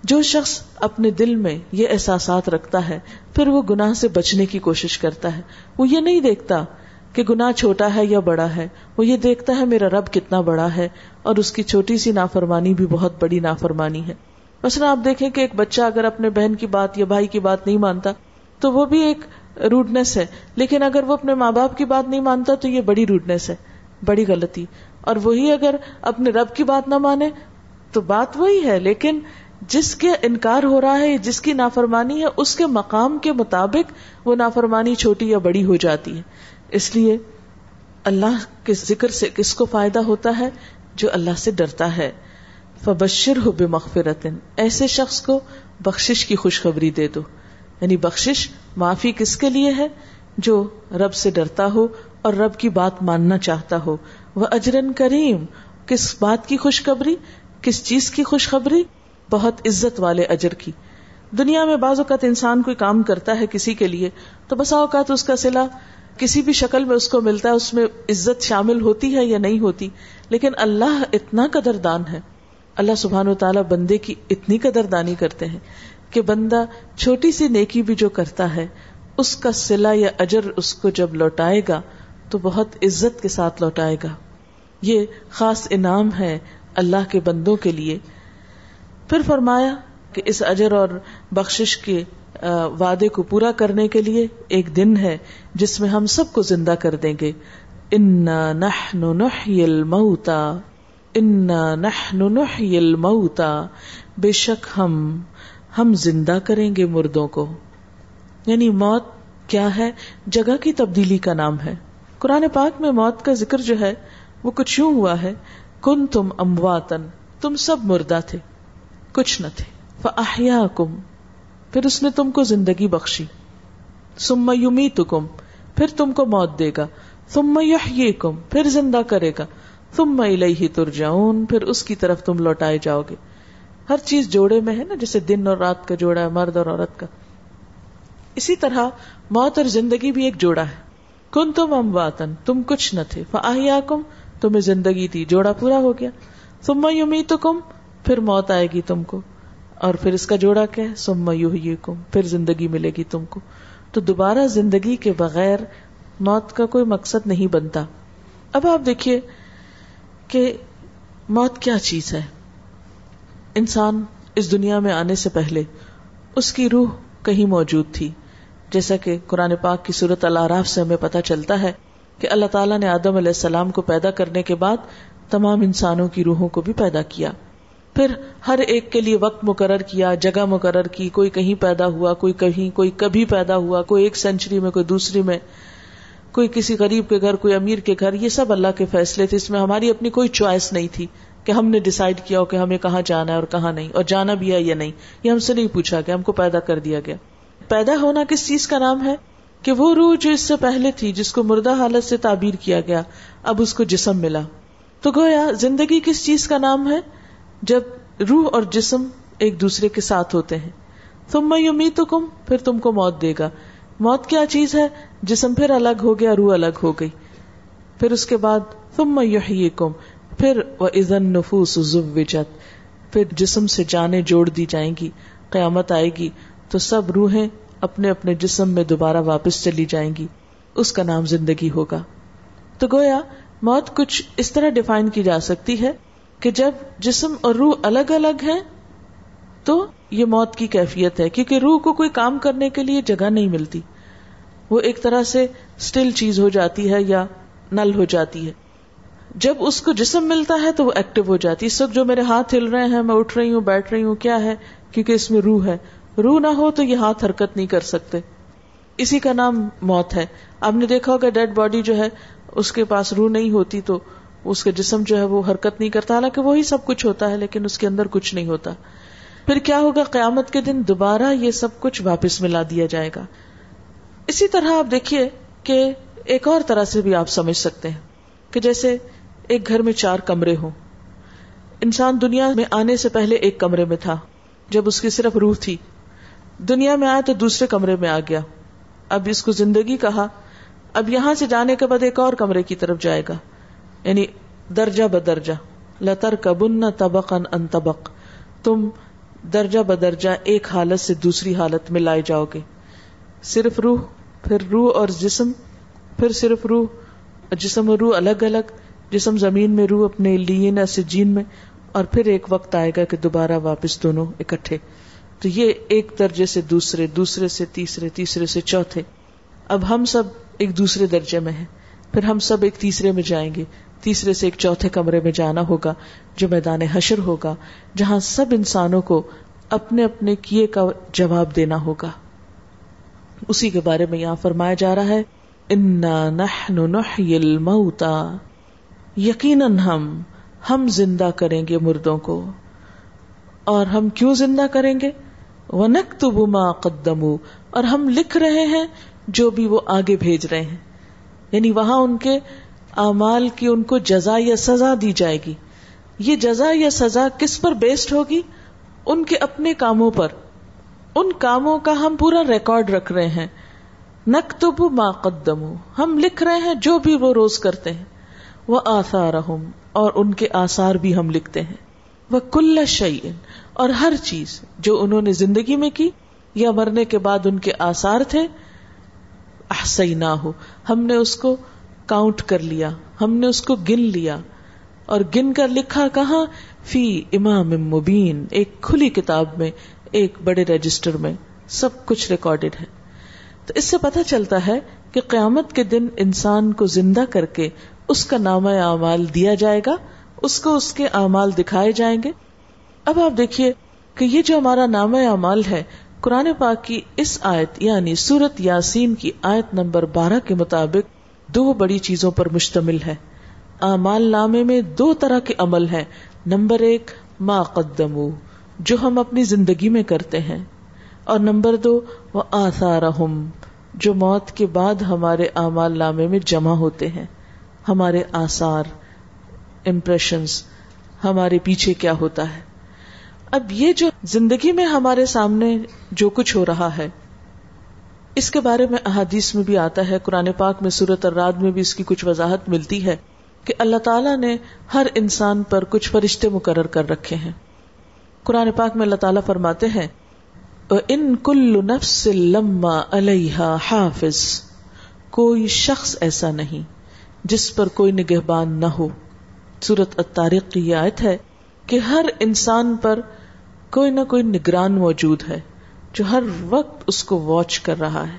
S3: جو شخص اپنے دل میں یہ احساسات رکھتا ہے، پھر وہ گناہ سے بچنے کی کوشش کرتا ہے۔ وہ یہ نہیں دیکھتا کہ گناہ چھوٹا ہے یا بڑا ہے۔ وہ یہ دیکھتا ہے میرا رب کتنا بڑا ہے اور اس کی چھوٹی سی نافرمانی بھی بہت بڑی نافرمانی ہے۔ مثلا آپ دیکھیں کہ ایک بچہ اگر اپنے بہن کی بات یا بھائی کی بات نہیں مانتا، تو وہ بھی ایک روڈنس ہے۔ لیکن اگر وہ اپنے ماں باپ کی بات نہیں مانتا تو یہ بڑی روڈنس ہے، بڑی غلطی۔ اور وہی اگر اپنے رب کی بات نہ مانے تو بات وہی ہے، لیکن جس کے انکار ہو رہا ہے، جس کی نافرمانی ہے، اس کے مقام کے مطابق وہ نافرمانی چھوٹی یا بڑی ہو جاتی ہے۔ اس لیے اللہ کے ذکر سے کس کو فائدہ ہوتا ہے؟ جو اللہ سے ڈرتا ہے۔ فبشر ہو بے مغفرت ایسے شخص کو بخشش کی خوشخبری دے دو۔ یعنی بخشش معافی کس کے لیے ہے؟ جو رب سے ڈرتا ہو اور رب کی بات ماننا چاہتا ہو۔ وہ اجرن کریم۔ کس بات کی خوشخبری؟ کس چیز کی خوشخبری؟ بہت عزت والے اجر کی۔ دنیا میں بعض اوقات انسان کوئی کام کرتا ہے کسی کے لیے، تو بسا اوقات اس کا سلا کسی بھی شکل میں اس کو ملتا ہے، اس میں عزت شامل ہوتی ہے یا نہیں ہوتی۔ لیکن اللہ اتنا قدر دان ہے۔ اللہ سبحان و تعالیٰ بندے کی اتنی قدر دانی کرتے ہیں۔ کہ بندہ چھوٹی سی نیکی بھی جو کرتا ہے، اس کا سلا یا اجر اس کو جب لوٹائے گا، تو بہت عزت کے ساتھ لوٹائے گا۔ یہ خاص انعام ہے اللہ کے بندوں کے لیے۔ پھر فرمایا کہ اس اجر اور بخشش کے وعدے کو پورا کرنے کے لیے ایک دن ہے جس میں ہم سب کو زندہ کر دیں گے۔ انا نحن نحيي الموتى۔ انا نحن بے شک ہم ہم زندہ کریں گے مردوں کو۔ یعنی موت کیا ہے؟ جگہ کی تبدیلی کا نام ہے۔ قرآن پاک میں موت کا ذکر جو ہے، وہ کچھ یوں ہوا ہے کن تم امواتن، تم سب مردہ تھے، کچھ نہ تھے۔ فاحیاکم پھر اس نے تم کو زندگی بخشی۔ سم یومی تم پھر تم کو موت دے گا۔ تم کم پھر زندہ کرے گا۔ تم میں تر جاؤن پھر اس کی طرف تم لوٹائے جاؤ گے۔ ہر چیز جوڑے میں ہے نا، جیسے دن اور رات کا جوڑا ہے، مرد اور عورت کا۔ اسی طرح موت اور زندگی بھی ایک جوڑا ہے۔ کن تم امواتن، تم کچھ نہ تھے۔ فاہیا کم تمہیں زندگی تھی جوڑا پورا ہو گیا۔ تم یومی تو کم پھر موت آئے گی تم کو۔ اور پھر اس کا جوڑا کیا ہے؟ سم کم پھر زندگی ملے گی تم کو۔ تو دوبارہ زندگی کے بغیر موت کا کوئی مقصد نہیں بنتا۔ اب آپ دیکھیے کہ موت کیا چیز ہے۔ انسان اس دنیا میں آنے سے پہلے اس کی روح کہیں موجود تھی۔ جیسا کہ قرآن پاک کی صورت العراف سے ہمیں پتہ چلتا ہے کہ اللہ تعالیٰ نے آدم علیہ السلام کو پیدا کرنے کے بعد تمام انسانوں کی روحوں کو بھی پیدا کیا۔ پھر ہر ایک کے لیے وقت مقرر کیا، جگہ مقرر کی، کوئی کہیں پیدا ہوا، کوئی کہیں، کوئی کبھی پیدا ہوا، کوئی ایک سینچری میں، کوئی دوسری میں، کوئی کسی غریب کے گھر، کوئی امیر کے گھر، یہ سب اللہ کے فیصلے تھے۔ اس میں ہماری اپنی کوئی چوائس نہیں تھی۔ کہ ہم نے ڈسائڈ کیا ہو کہ ہمیں کہاں جانا ہے اور کہاں نہیں، اور جانا بھی ہے یا نہیں، یہ ہم سے نہیں پوچھا گیا، ہم کو پیدا کر دیا گیا۔ پیدا ہونا کس چیز کا نام ہے؟ کہ وہ روح جو اس سے پہلے تھی، جس کو مردہ حالت سے تعبیر کیا گیا، اب اس کو جسم ملا۔ تو گویا زندگی کس چیز کا نام ہے؟ جب روح اور جسم ایک دوسرے کے ساتھ ہوتے ہیں۔ تم میں یومی تو کم پھر تم کو موت دے گا۔ موت کیا چیز ہے؟ جسم پھر الگ ہو گیا، روح الگ ہو گئی۔ پھر اس کے بعد تم میں کم پھر وہ ازن نفوس پھر جسم سے جانے جوڑ دی جائیں گی، قیامت آئے گی تو سب روحیں اپنے اپنے جسم میں دوبارہ واپس چلی جائیں گی، اس کا نام زندگی ہوگا۔ تو گویا موت کچھ اس طرح ڈیفائن کی جا سکتی ہے کہ جب جسم اور روح الگ الگ ہیں تو یہ موت کی کیفیت ہے، کیونکہ روح کو کوئی کام کرنے کے لیے جگہ نہیں ملتی۔ وہ ایک طرح سے اسٹل چیز ہو جاتی ہے یا نل ہو جاتی ہے۔ جب اس کو جسم ملتا ہے تو وہ ایکٹیو ہو جاتی اس وقت جو میرے ہاتھ ہل رہے ہیں، میں اٹھ رہی ہوں، بیٹھ رہی ہوں، کیا ہے؟ کیونکہ اس میں روح ہے۔ روح نہ ہو تو یہ ہاتھ حرکت نہیں کر سکتے۔ اسی کا نام موت ہے۔ آپ نے دیکھا ہوگا ڈیڈ باڈی جو ہے، اس کے پاس روح نہیں ہوتی تو اس کے جسم جو ہے وہ حرکت نہیں کرتا۔ حالانکہ وہی سب کچھ ہوتا ہے، لیکن اس کے اندر کچھ نہیں ہوتا۔ پھر کیا ہوگا؟ قیامت کے دن دوبارہ یہ سب کچھ واپس ملا دیا جائے گا۔ اسی طرح آپ دیکھیے کہ ایک اور طرح سے بھی آپ سمجھ سکتے ہیں کہ جیسے ایک گھر میں چار کمرے ہوں۔ انسان دنیا میں آنے سے پہلے ایک کمرے میں تھا، جب اس کی صرف روح تھی۔ دنیا میں آیا تو دوسرے کمرے میں آ گیا۔ اب اس کو زندگی کہا، اب یہاں سے جانے کے بعد ایک اور کمرے کی طرف جائے گا۔ یعنی درجہ بدرجہ۔ لتر کبن تبق ان تبق تم درجہ بدرجہ ایک حالت سے دوسری حالت میں لائے جاؤ گے۔ صرف روح، پھر روح اور جسم، پھر صرف روح، جسم اور روح الگ الگ۔ جسم زمین میں، روح اپنے لیے سے جین میں، اور پھر ایک وقت آئے گا کہ دوبارہ واپس دونوں اکٹھے۔ تو یہ ایک درجے سے دوسرے دوسرے سے تیسرے تیسرے سے چوتھے۔ اب ہم سب ایک دوسرے درجے میں ہیں۔ پھر ہم سب ایک تیسرے میں جائیں گے۔ تیسرے سے ایک چوتھے کمرے میں جانا ہوگا، جو میدان حشر ہوگا، جہاں سب انسانوں کو اپنے اپنے کیے کا جواب دینا ہوگا۔ اسی کے بارے میں یہاں فرمایا جا رہا ہے، انا نحن نحی الموتا یقیناً ہم ہم زندہ کریں گے مردوں کو۔ اور ہم کیوں زندہ کریں گے؟ ونکتب ما قدمو۔ اور ہم لکھ رہے ہیں جو بھی وہ آگے بھیج رہے ہیں۔ یعنی وہاں ان کے اعمال کی ان کو جزا یا سزا دی جائے گی۔ یہ جزا یا سزا کس پر بیسڈ ہوگی؟ ان کے اپنے کاموں پر۔ ان کاموں کا ہم پورا ریکارڈ رکھ رہے ہیں۔ نقتب ما قدمو۔ ہم لکھ رہے ہیں جو بھی وہ روز کرتے ہیں۔ وہ آثار اور ان کے آثار بھی ہم لکھتے ہیں۔ وہ کل شعین اور ہر چیز جو انہوں نے زندگی میں کی یا مرنے کے بعد ان کے آثار تھے احسئی نہ ہو ہم نے اس کو کاؤنٹ کر لیا، ہم نے اس کو گن لیا۔ اور گن کر لکھا کہاں؟ فی امام مبین، ایک کھلی کتاب میں، ایک بڑے رجسٹر میں، سب کچھ ریکارڈیڈ ہے۔ تو اس سے پتہ چلتا ہے کہ قیامت کے دن انسان کو زندہ کر کے اس کا نام اعمال دیا جائے گا، اس کو اس کے اعمال دکھائے جائیں گے۔ اب آپ دیکھیے کہ یہ جو ہمارا نام اعمال ہے، قرآن پاک کی اس آیت یعنی سورت یاسین کی آیت نمبر بارہ کے مطابق دو بڑی چیزوں پر مشتمل ہے۔ اعمال نامے میں دو طرح کے عمل ہیں۔ نمبر ایک، ما قدم جو ہم اپنی زندگی میں کرتے ہیں۔ اور نمبر دو وہ آثار جو موت کے بعد ہمارے اعمال نامے میں جمع ہوتے ہیں۔ ہمارے آثار امپریشنس ہمارے پیچھے کیا ہوتا ہے۔ اب یہ جو زندگی میں ہمارے سامنے جو کچھ ہو رہا ہے، اس کے بارے میں احادیث میں بھی آتا ہے، قرآن پاک میں صورت الراد میں بھی اس کی کچھ وضاحت ملتی ہے کہ اللہ تعالیٰ نے ہر انسان پر کچھ فرشتے مقرر کر رکھے ہیں۔ قرآن پاک میں اللہ تعالیٰ فرماتے ہیں ان کل نفس لما علیہ حافظ، کوئی شخص ایسا نہیں۔ جس پر کوئی نگہبان نہ ہو۔ سورت الطارق کی یہ آیت ہے کہ ہر انسان پر کوئی نہ کوئی نگران موجود ہے جو ہر وقت اس کو واچ کر رہا ہے۔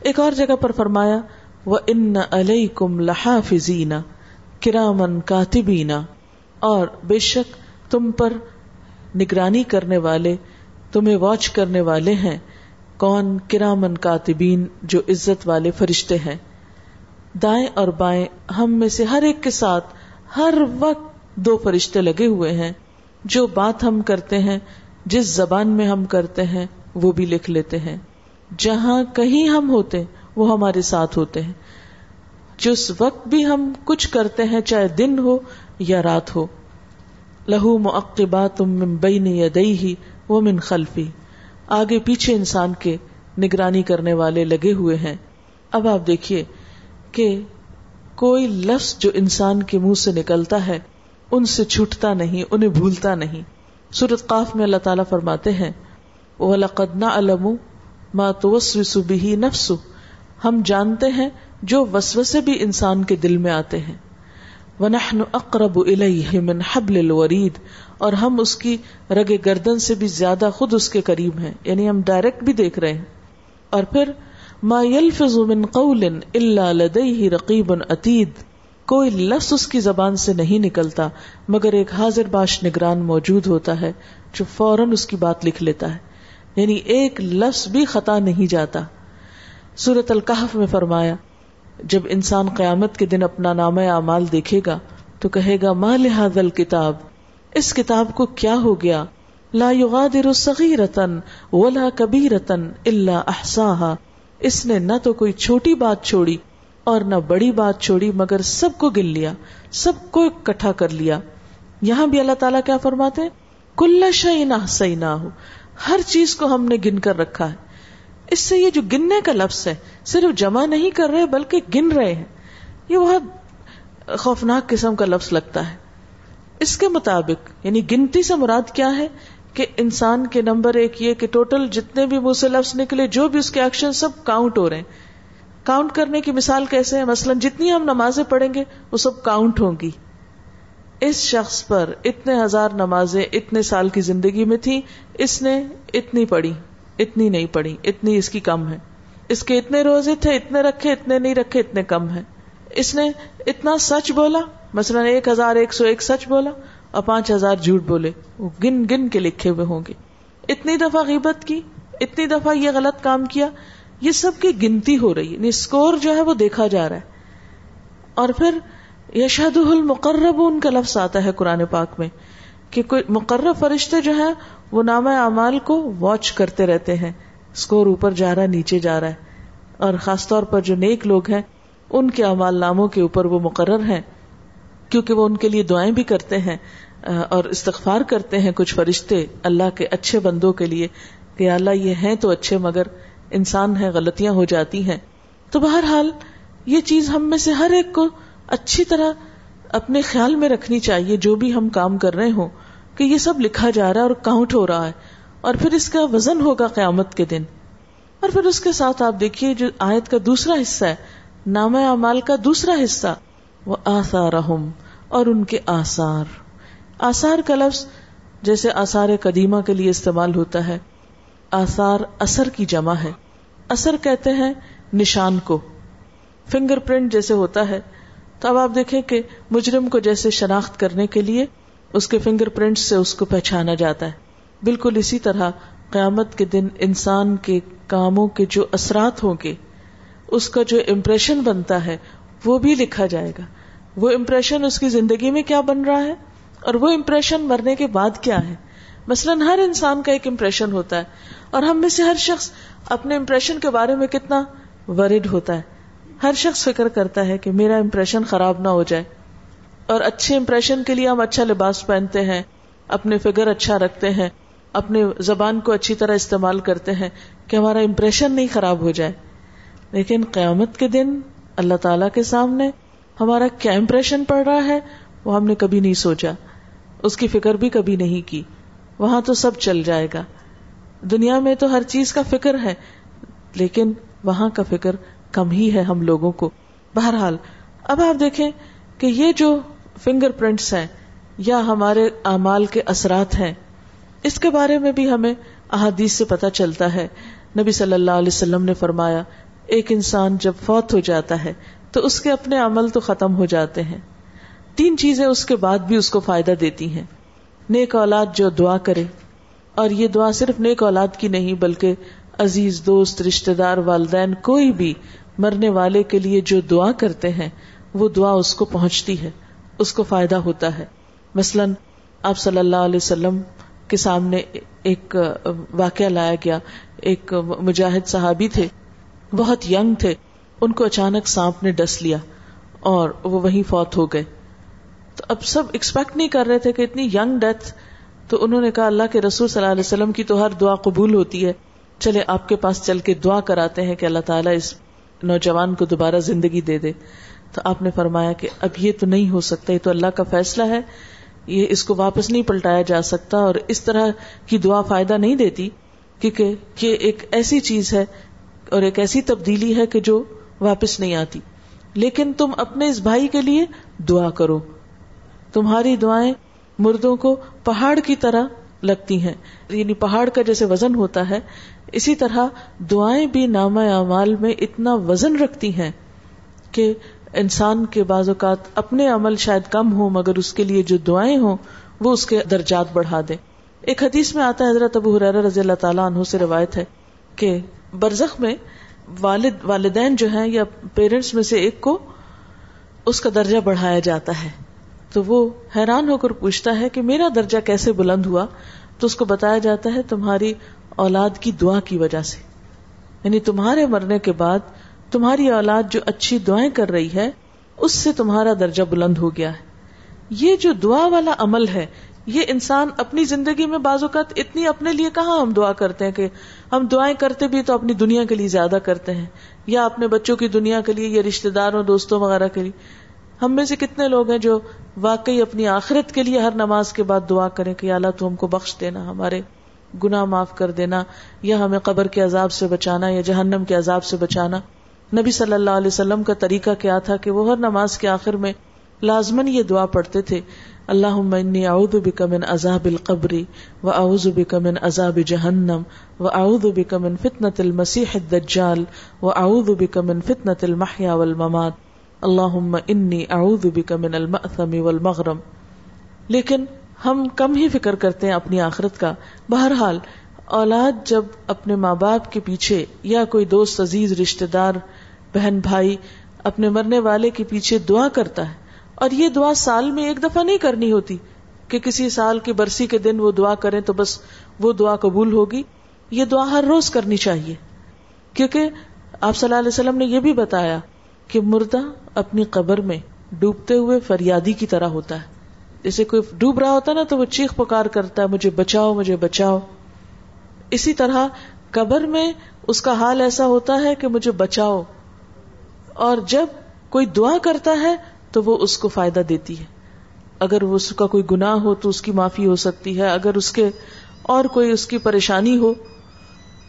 S3: ایک اور جگہ پر فرمایا وہ ان علیہ کم لحافظین کرامن کاتبینا اور بے شک تم پر نگرانی کرنے والے، تمہیں واچ کرنے والے ہیں۔ کون؟ کرامن کاتبین جو عزت والے فرشتے ہیں۔ دائیں اور بائیں ہم میں سے ہر ایک کے ساتھ ہر وقت دو فرشتے لگے ہوئے ہیں۔ جو بات ہم کرتے ہیں، جس زبان میں ہم کرتے ہیں، وہ بھی لکھ لیتے ہیں۔ جہاں کہیں ہم ہوتے، وہ ہمارے ساتھ ہوتے ہیں۔ جس وقت بھی ہم کچھ کرتے ہیں، چاہے دن ہو یا رات ہو۔ لہو معقبات من بین یدیہ ومن خلفی۔ آگے پیچھے انسان کے نگرانی کرنے والے لگے ہوئے ہیں۔ اب آپ دیکھیے کہ کوئی لفظ جو انسان کے منہ سے نکلتا ہے، ان سے چھوٹتا نہیں، انہیں بھولتا نہیں۔ سورت قاف میں اللہ تعالیٰ فرماتے ہیں، وَلَقَدْ نَعْلَمُ مَا تُوَسْوِسُ بِهِ نَفْسُ ہم جانتے ہیں جو وسوسے بھی انسان کے دل میں آتے ہیں۔ وَنَحْنُ أَقْرَبُ إِلَيْهِ مِنْ حَبْلِ الْوَرِيدِ۔ اور ہم اس کی رگ گردن سے بھی زیادہ خود اس کے قریب ہیں۔ یعنی ہم ڈائریکٹ بھی دیکھ رہے ہیں۔ اور پھر ما يلفظ من قول الا لديه رقيب عتيد کوئی لفظ اس کی زبان سے نہیں نکلتا، مگر ایک حاضر باش نگران موجود ہوتا ہے جو فوراً اس کی بات لکھ لیتا ہے۔ یعنی ایک لفظ بھی خطا نہیں جاتا۔ سورت القحف میں فرمایا، جب انسان قیامت کے دن اپنا نام اعمال دیکھے گا، تو کہے گا، ما لہذا الکتاب اس کتاب کو کیا ہو گیا؟ لا یغادر صغیرتن ولا کبیرتن الا احصاها۔ اس نے نہ تو کوئی چھوٹی بات چھوڑی اور نہ بڑی بات چھوڑی، مگر سب کو گل لیا، سب کو اکٹھا کر لیا۔ یہاں بھی اللہ تعالیٰ کیا فرماتے کل شعین صحیح نہ ہو ہر چیز کو ہم نے گن کر رکھا ہے۔ اس سے یہ جو گننے کا لفظ ہے، صرف جمع نہیں کر رہے، بلکہ گن رہے ہیں۔ یہ بہت خوفناک قسم کا لفظ لگتا ہے۔ اس کے مطابق یعنی گنتی سے مراد کیا ہے؟ کہ انسان کے نمبر ایک یہ کہ ٹوٹل جتنے بھی منہ سے لفظ نکلے، جو بھی اس کے ایکشن سب کاؤنٹ ہو رہے ہیں۔ کاؤنٹ کرنے کی مثال کیسے ہے مثلاً جتنی ہم نمازیں پڑھیں گے، وہ سب کاؤنٹ ہوں گی۔ اس شخص پر اتنے ہزار نمازیں اتنے سال کی زندگی میں تھی اس نے اتنی پڑھی، اتنی نہیں پڑھی، اتنی اس کی کم ہے۔ اس کے اتنے روزے تھے، اتنے رکھے، اتنے نہیں رکھے، اتنے کم ہے اس نے اتنا سچ بولا، مثلاً ایک ہزار ایک سو ایک سچ بولا اور پانچ ہزار جھوٹ بولے، وہ گن گن کے لکھے ہوئے ہوں گے۔ اتنی دفعہ غیبت کی، اتنی دفعہ یہ غلط کام کیا، یہ سب کی گنتی ہو رہی ہے۔ یعنی اسکور جو ہے وہ دیکھا جا رہا ہے۔ اور پھر یشہد المقرب ان کا لفظ آتا ہے قرآن پاک میں، کہ کوئی مقرر فرشتے جو ہیں، وہ نام اعمال کو واچ کرتے رہتے ہیں۔ اسکور اوپر جا رہا ہے، نیچے جا رہا ہے۔ اور خاص طور پر جو نیک لوگ ہیں، ان کے امال ناموں کے اوپر وہ مقرر ہیں۔ کیونکہ وہ ان کے لیے دعائیں بھی کرتے ہیں اور استغفار کرتے ہیں کچھ فرشتے اللہ کے اچھے بندوں کے لیے کہ اللہ یہ ہیں تو اچھے مگر انسان ہے غلطیاں ہو جاتی ہیں۔ تو بہرحال یہ چیز ہم میں سے ہر ایک کو اچھی طرح اپنے خیال میں رکھنی چاہیے، جو بھی ہم کام کر رہے ہوں، کہ یہ سب لکھا جا رہا ہے اور کاؤنٹ ہو رہا ہے۔ اور پھر اس کا وزن ہوگا قیامت کے دن۔ اور پھر اس کے ساتھ آپ دیکھیے جو آیت کا دوسرا حصہ ہے نام اعمال کا دوسرا حصہ۔ وہ آثار اور ان کے آثار۔ آثار کا لفظ جیسے آثار قدیمہ کے لیے استعمال ہوتا ہے، آثار اثر کی جمع ہے۔ اثر کہتے ہیں نشان کو۔ فنگر پرنٹ جیسے ہوتا ہے۔ تو اب آپ دیکھیں کہ مجرم کو جیسے شناخت کرنے کے لیے اس کے فنگر پرنٹ سے اس کو پہچانا جاتا ہے۔ بالکل اسی طرح قیامت کے دن انسان کے کاموں کے جو اثرات ہوں گے، اس کا جو امپریشن بنتا ہے وہ بھی لکھا جائے گا۔ وہ امپریشن اس کی زندگی میں کیا بن رہا ہے؟ اور وہ امپریشن مرنے کے بعد کیا ہے؟ مثلاً ہر انسان کا ایک امپریشن ہوتا ہے۔ اور ہم میں سے ہر شخص اپنے امپریشن کے بارے میں کتنا ورڈ ہوتا ہے۔ ہر شخص فکر کرتا ہے کہ میرا امپریشن خراب نہ ہو جائے۔ اور اچھے امپریشن کے لیے ہم اچھا لباس پہنتے ہیں، اپنے فگر اچھا رکھتے ہیں، اپنے زبان کو اچھی طرح استعمال کرتے ہیں کہ ہمارا امپریشن نہیں خراب ہو جائے۔ لیکن قیامت کے دن اللہ تعالی کے سامنے ہمارا کیا امپریشن پڑ رہا ہے، وہ ہم نے کبھی نہیں سوچا۔ اس کی فکر بھی کبھی نہیں کی۔ وہاں تو سب چل جائے گا۔ دنیا میں تو ہر چیز کا فکر ہے، لیکن وہاں کا فکر کم ہی ہے ہم لوگوں کو۔ بہرحال، اب آپ دیکھیں کہ یہ جو فنگر پرنٹس ہیں یا ہمارے اعمال کے اثرات ہیں، اس کے بارے میں بھی ہمیں احادیث سے پتہ چلتا ہے۔ نبی صلی اللہ علیہ وسلم نے فرمایا ایک انسان جب فوت ہو جاتا ہے تو اس کے اپنے عمل تو ختم ہو جاتے ہیں۔ تین چیزیں اس کے بعد بھی اس کو فائدہ دیتی ہیں۔ نیک اولاد جو دعا کرے، اور یہ دعا صرف نیک اولاد کی نہیں، بلکہ عزیز، دوست رشتے دار، والدین، کوئی بھی مرنے والے کے لیے جو دعا کرتے ہیں، وہ دعا اس کو پہنچتی ہے، اس کو فائدہ ہوتا ہے۔ مثلاً آپ صلی اللہ علیہ وسلم کے سامنے ایک واقعہ لایا گیا۔ ایک مجاہد صحابی تھے۔ بہت ینگ تھے۔ ان کو اچانک سانپ نے ڈس لیا اور وہ وہیں فوت ہو گئے۔ تو اب سب ایکسپیکٹ نہیں کر رہے تھے کہ اتنی ینگ ڈیتھ۔ تو انہوں نے کہا، اللہ کے رسول صلی اللہ علیہ وسلم کی تو ہر دعا قبول ہوتی ہے۔ چلے، آپ کے پاس چل کے دعا کراتے ہیں کہ اللہ تعالیٰ اس نوجوان کو دوبارہ زندگی دے دے۔ تو آپ نے فرمایا کہ اب یہ تو نہیں ہو سکتا، یہ تو اللہ کا فیصلہ ہے۔ یہ اس کو واپس نہیں پلٹایا جا سکتا اور اس طرح کی دعا فائدہ نہیں دیتی، کیونکہ یہ ایک ایسی چیز ہے اور ایک ایسی تبدیلی ہے کہ جو واپس نہیں آتی۔ لیکن تم اپنے اس بھائی کے لیے دعا کرو۔ تمہاری دعائیں مردوں کو پہاڑ کی طرح لگتی ہیں۔ یعنی پہاڑ کا جیسے وزن ہوتا ہے، اسی طرح دعائیں بھی نام اعمال میں اتنا وزن رکھتی ہیں کہ انسان کے بعض اوقات اپنے عمل شاید کم ہو مگر اس کے لیے جو دعائیں ہوں، وہ اس کے درجات بڑھا دے ایک حدیث میں آتا ہے، حضرت ابو حرار رضی اللہ تعالیٰ عنہ سے روایت ہے کہ برزخ میں والد والدین جو ہیں یا پیرنٹس میں سے ایک کو اس کا درجہ بڑھایا جاتا ہے۔ تو وہ حیران ہو کر پوچھتا ہے کہ میرا درجہ کیسے بلند ہوا؟ تو اس کو بتایا جاتا ہے تمہاری اولاد کی دعا کی وجہ سے۔ یعنی تمہارے مرنے کے بعد تمہاری اولاد جو اچھی دعائیں کر رہی ہے، اس سے تمہارا درجہ بلند ہو گیا ہے۔ یہ جو دعا والا عمل ہے یہ انسان اپنی زندگی میں بعض اوقات اتنی اپنے لیے کہاں ہم دعا کرتے ہیں کہ ہم دعائیں کرتے بھی تو اپنی دنیا کے لیے زیادہ کرتے ہیں، یا اپنے بچوں کی دنیا کے لیے، یا رشتے داروں، دوستوں وغیرہ کے لیے۔ ہم میں سے کتنے لوگ ہیں جو واقعی اپنی آخرت کے لیے ہر نماز کے بعد دعا کریں کہ اللہ تو ہم کو بخش دینا، ہمارے گنا معاف کر دینا، یا ہمیں قبر کے عذاب سے بچانا، یا جہنم کے عذاب سے بچانا۔ نبی صلی اللہ علیہ وسلم کا طریقہ کیا تھا کہ وہ ہر نماز کے آخر میں لازمن یہ دعا پڑھتے تھے اللہ اعوذ بک من عذاب القبر و اعوذ بک من عذاب جہنم و اعوذ بک من فتنة المسیح الدجال و اعوذ بک من فتنة المحیا والممات۔ اللہ انی اعوذ بک من المأثم والمغرم۔ لیکن ہم کم ہی فکر کرتے ہیں اپنی آخرت کا۔ بہرحال، اولاد جب اپنے ماں باپ کے پیچھے یا کوئی دوست عزیز رشتے دار، بہن بھائی اپنے مرنے والے کے پیچھے دعا کرتا ہے اور یہ دعا سال میں ایک دفعہ نہیں کرنی ہوتی کہ کسی سال کی برسی کے دن وہ دعا کریں تو بس وہ دعا قبول ہوگی۔ یہ دعا ہر روز کرنی چاہیے۔ کیونکہ آپ صلی اللہ علیہ وسلم نے یہ بھی بتایا کہ مردہ اپنی قبر میں ڈوبتے ہوئے فریادی کی طرح ہوتا ہے۔ جیسے کوئی ڈوب رہا ہوتا ہے نا تو وہ چیخ پکار کرتا ہے، مجھے بچاؤ مجھے بچاؤ۔ اسی طرح قبر میں اس کا حال ایسا ہوتا ہے کہ مجھے بچاؤ۔ اور جب کوئی دعا کرتا ہے تو وہ اس کو فائدہ دیتی ہے۔ اگر وہ اس کا کوئی گناہ ہو تو اس کی معافی ہو سکتی ہے۔ اگر اس کے اور کوئی اس کی پریشانی ہو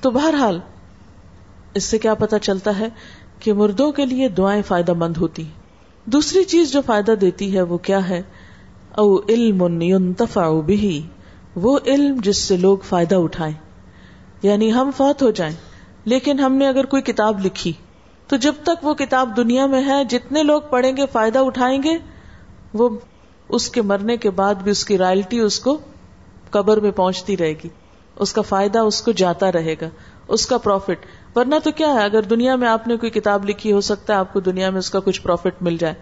S3: تو بہرحال اس سے کیا پتا چلتا ہے کہ مردوں کے لیے دعائیں فائدہ مند ہوتی ہیں۔ دوسری چیز جو فائدہ دیتی ہے وہ کیا ہے؟ او علم ينتفع به وہ علم جس سے لوگ فائدہ اٹھائیں۔ یعنی ہم فوت ہو جائیں، لیکن ہم نے اگر کوئی کتاب لکھی تو جب تک وہ کتاب دنیا میں ہے، جتنے لوگ پڑھیں گے، فائدہ اٹھائیں گے، وہ اس کے مرنے کے بعد بھی اس کی رائلٹی اس کو قبر میں پہنچتی رہے گی۔ اس کا فائدہ اس کو جاتا رہے گا، اس کا پروفٹ ورنہ تو کیا ہے، اگر دنیا میں آپ نے کوئی کتاب لکھی، ہو سکتا ہے آپ کو دنیا میں اس کا کچھ پروفٹ مل جائے۔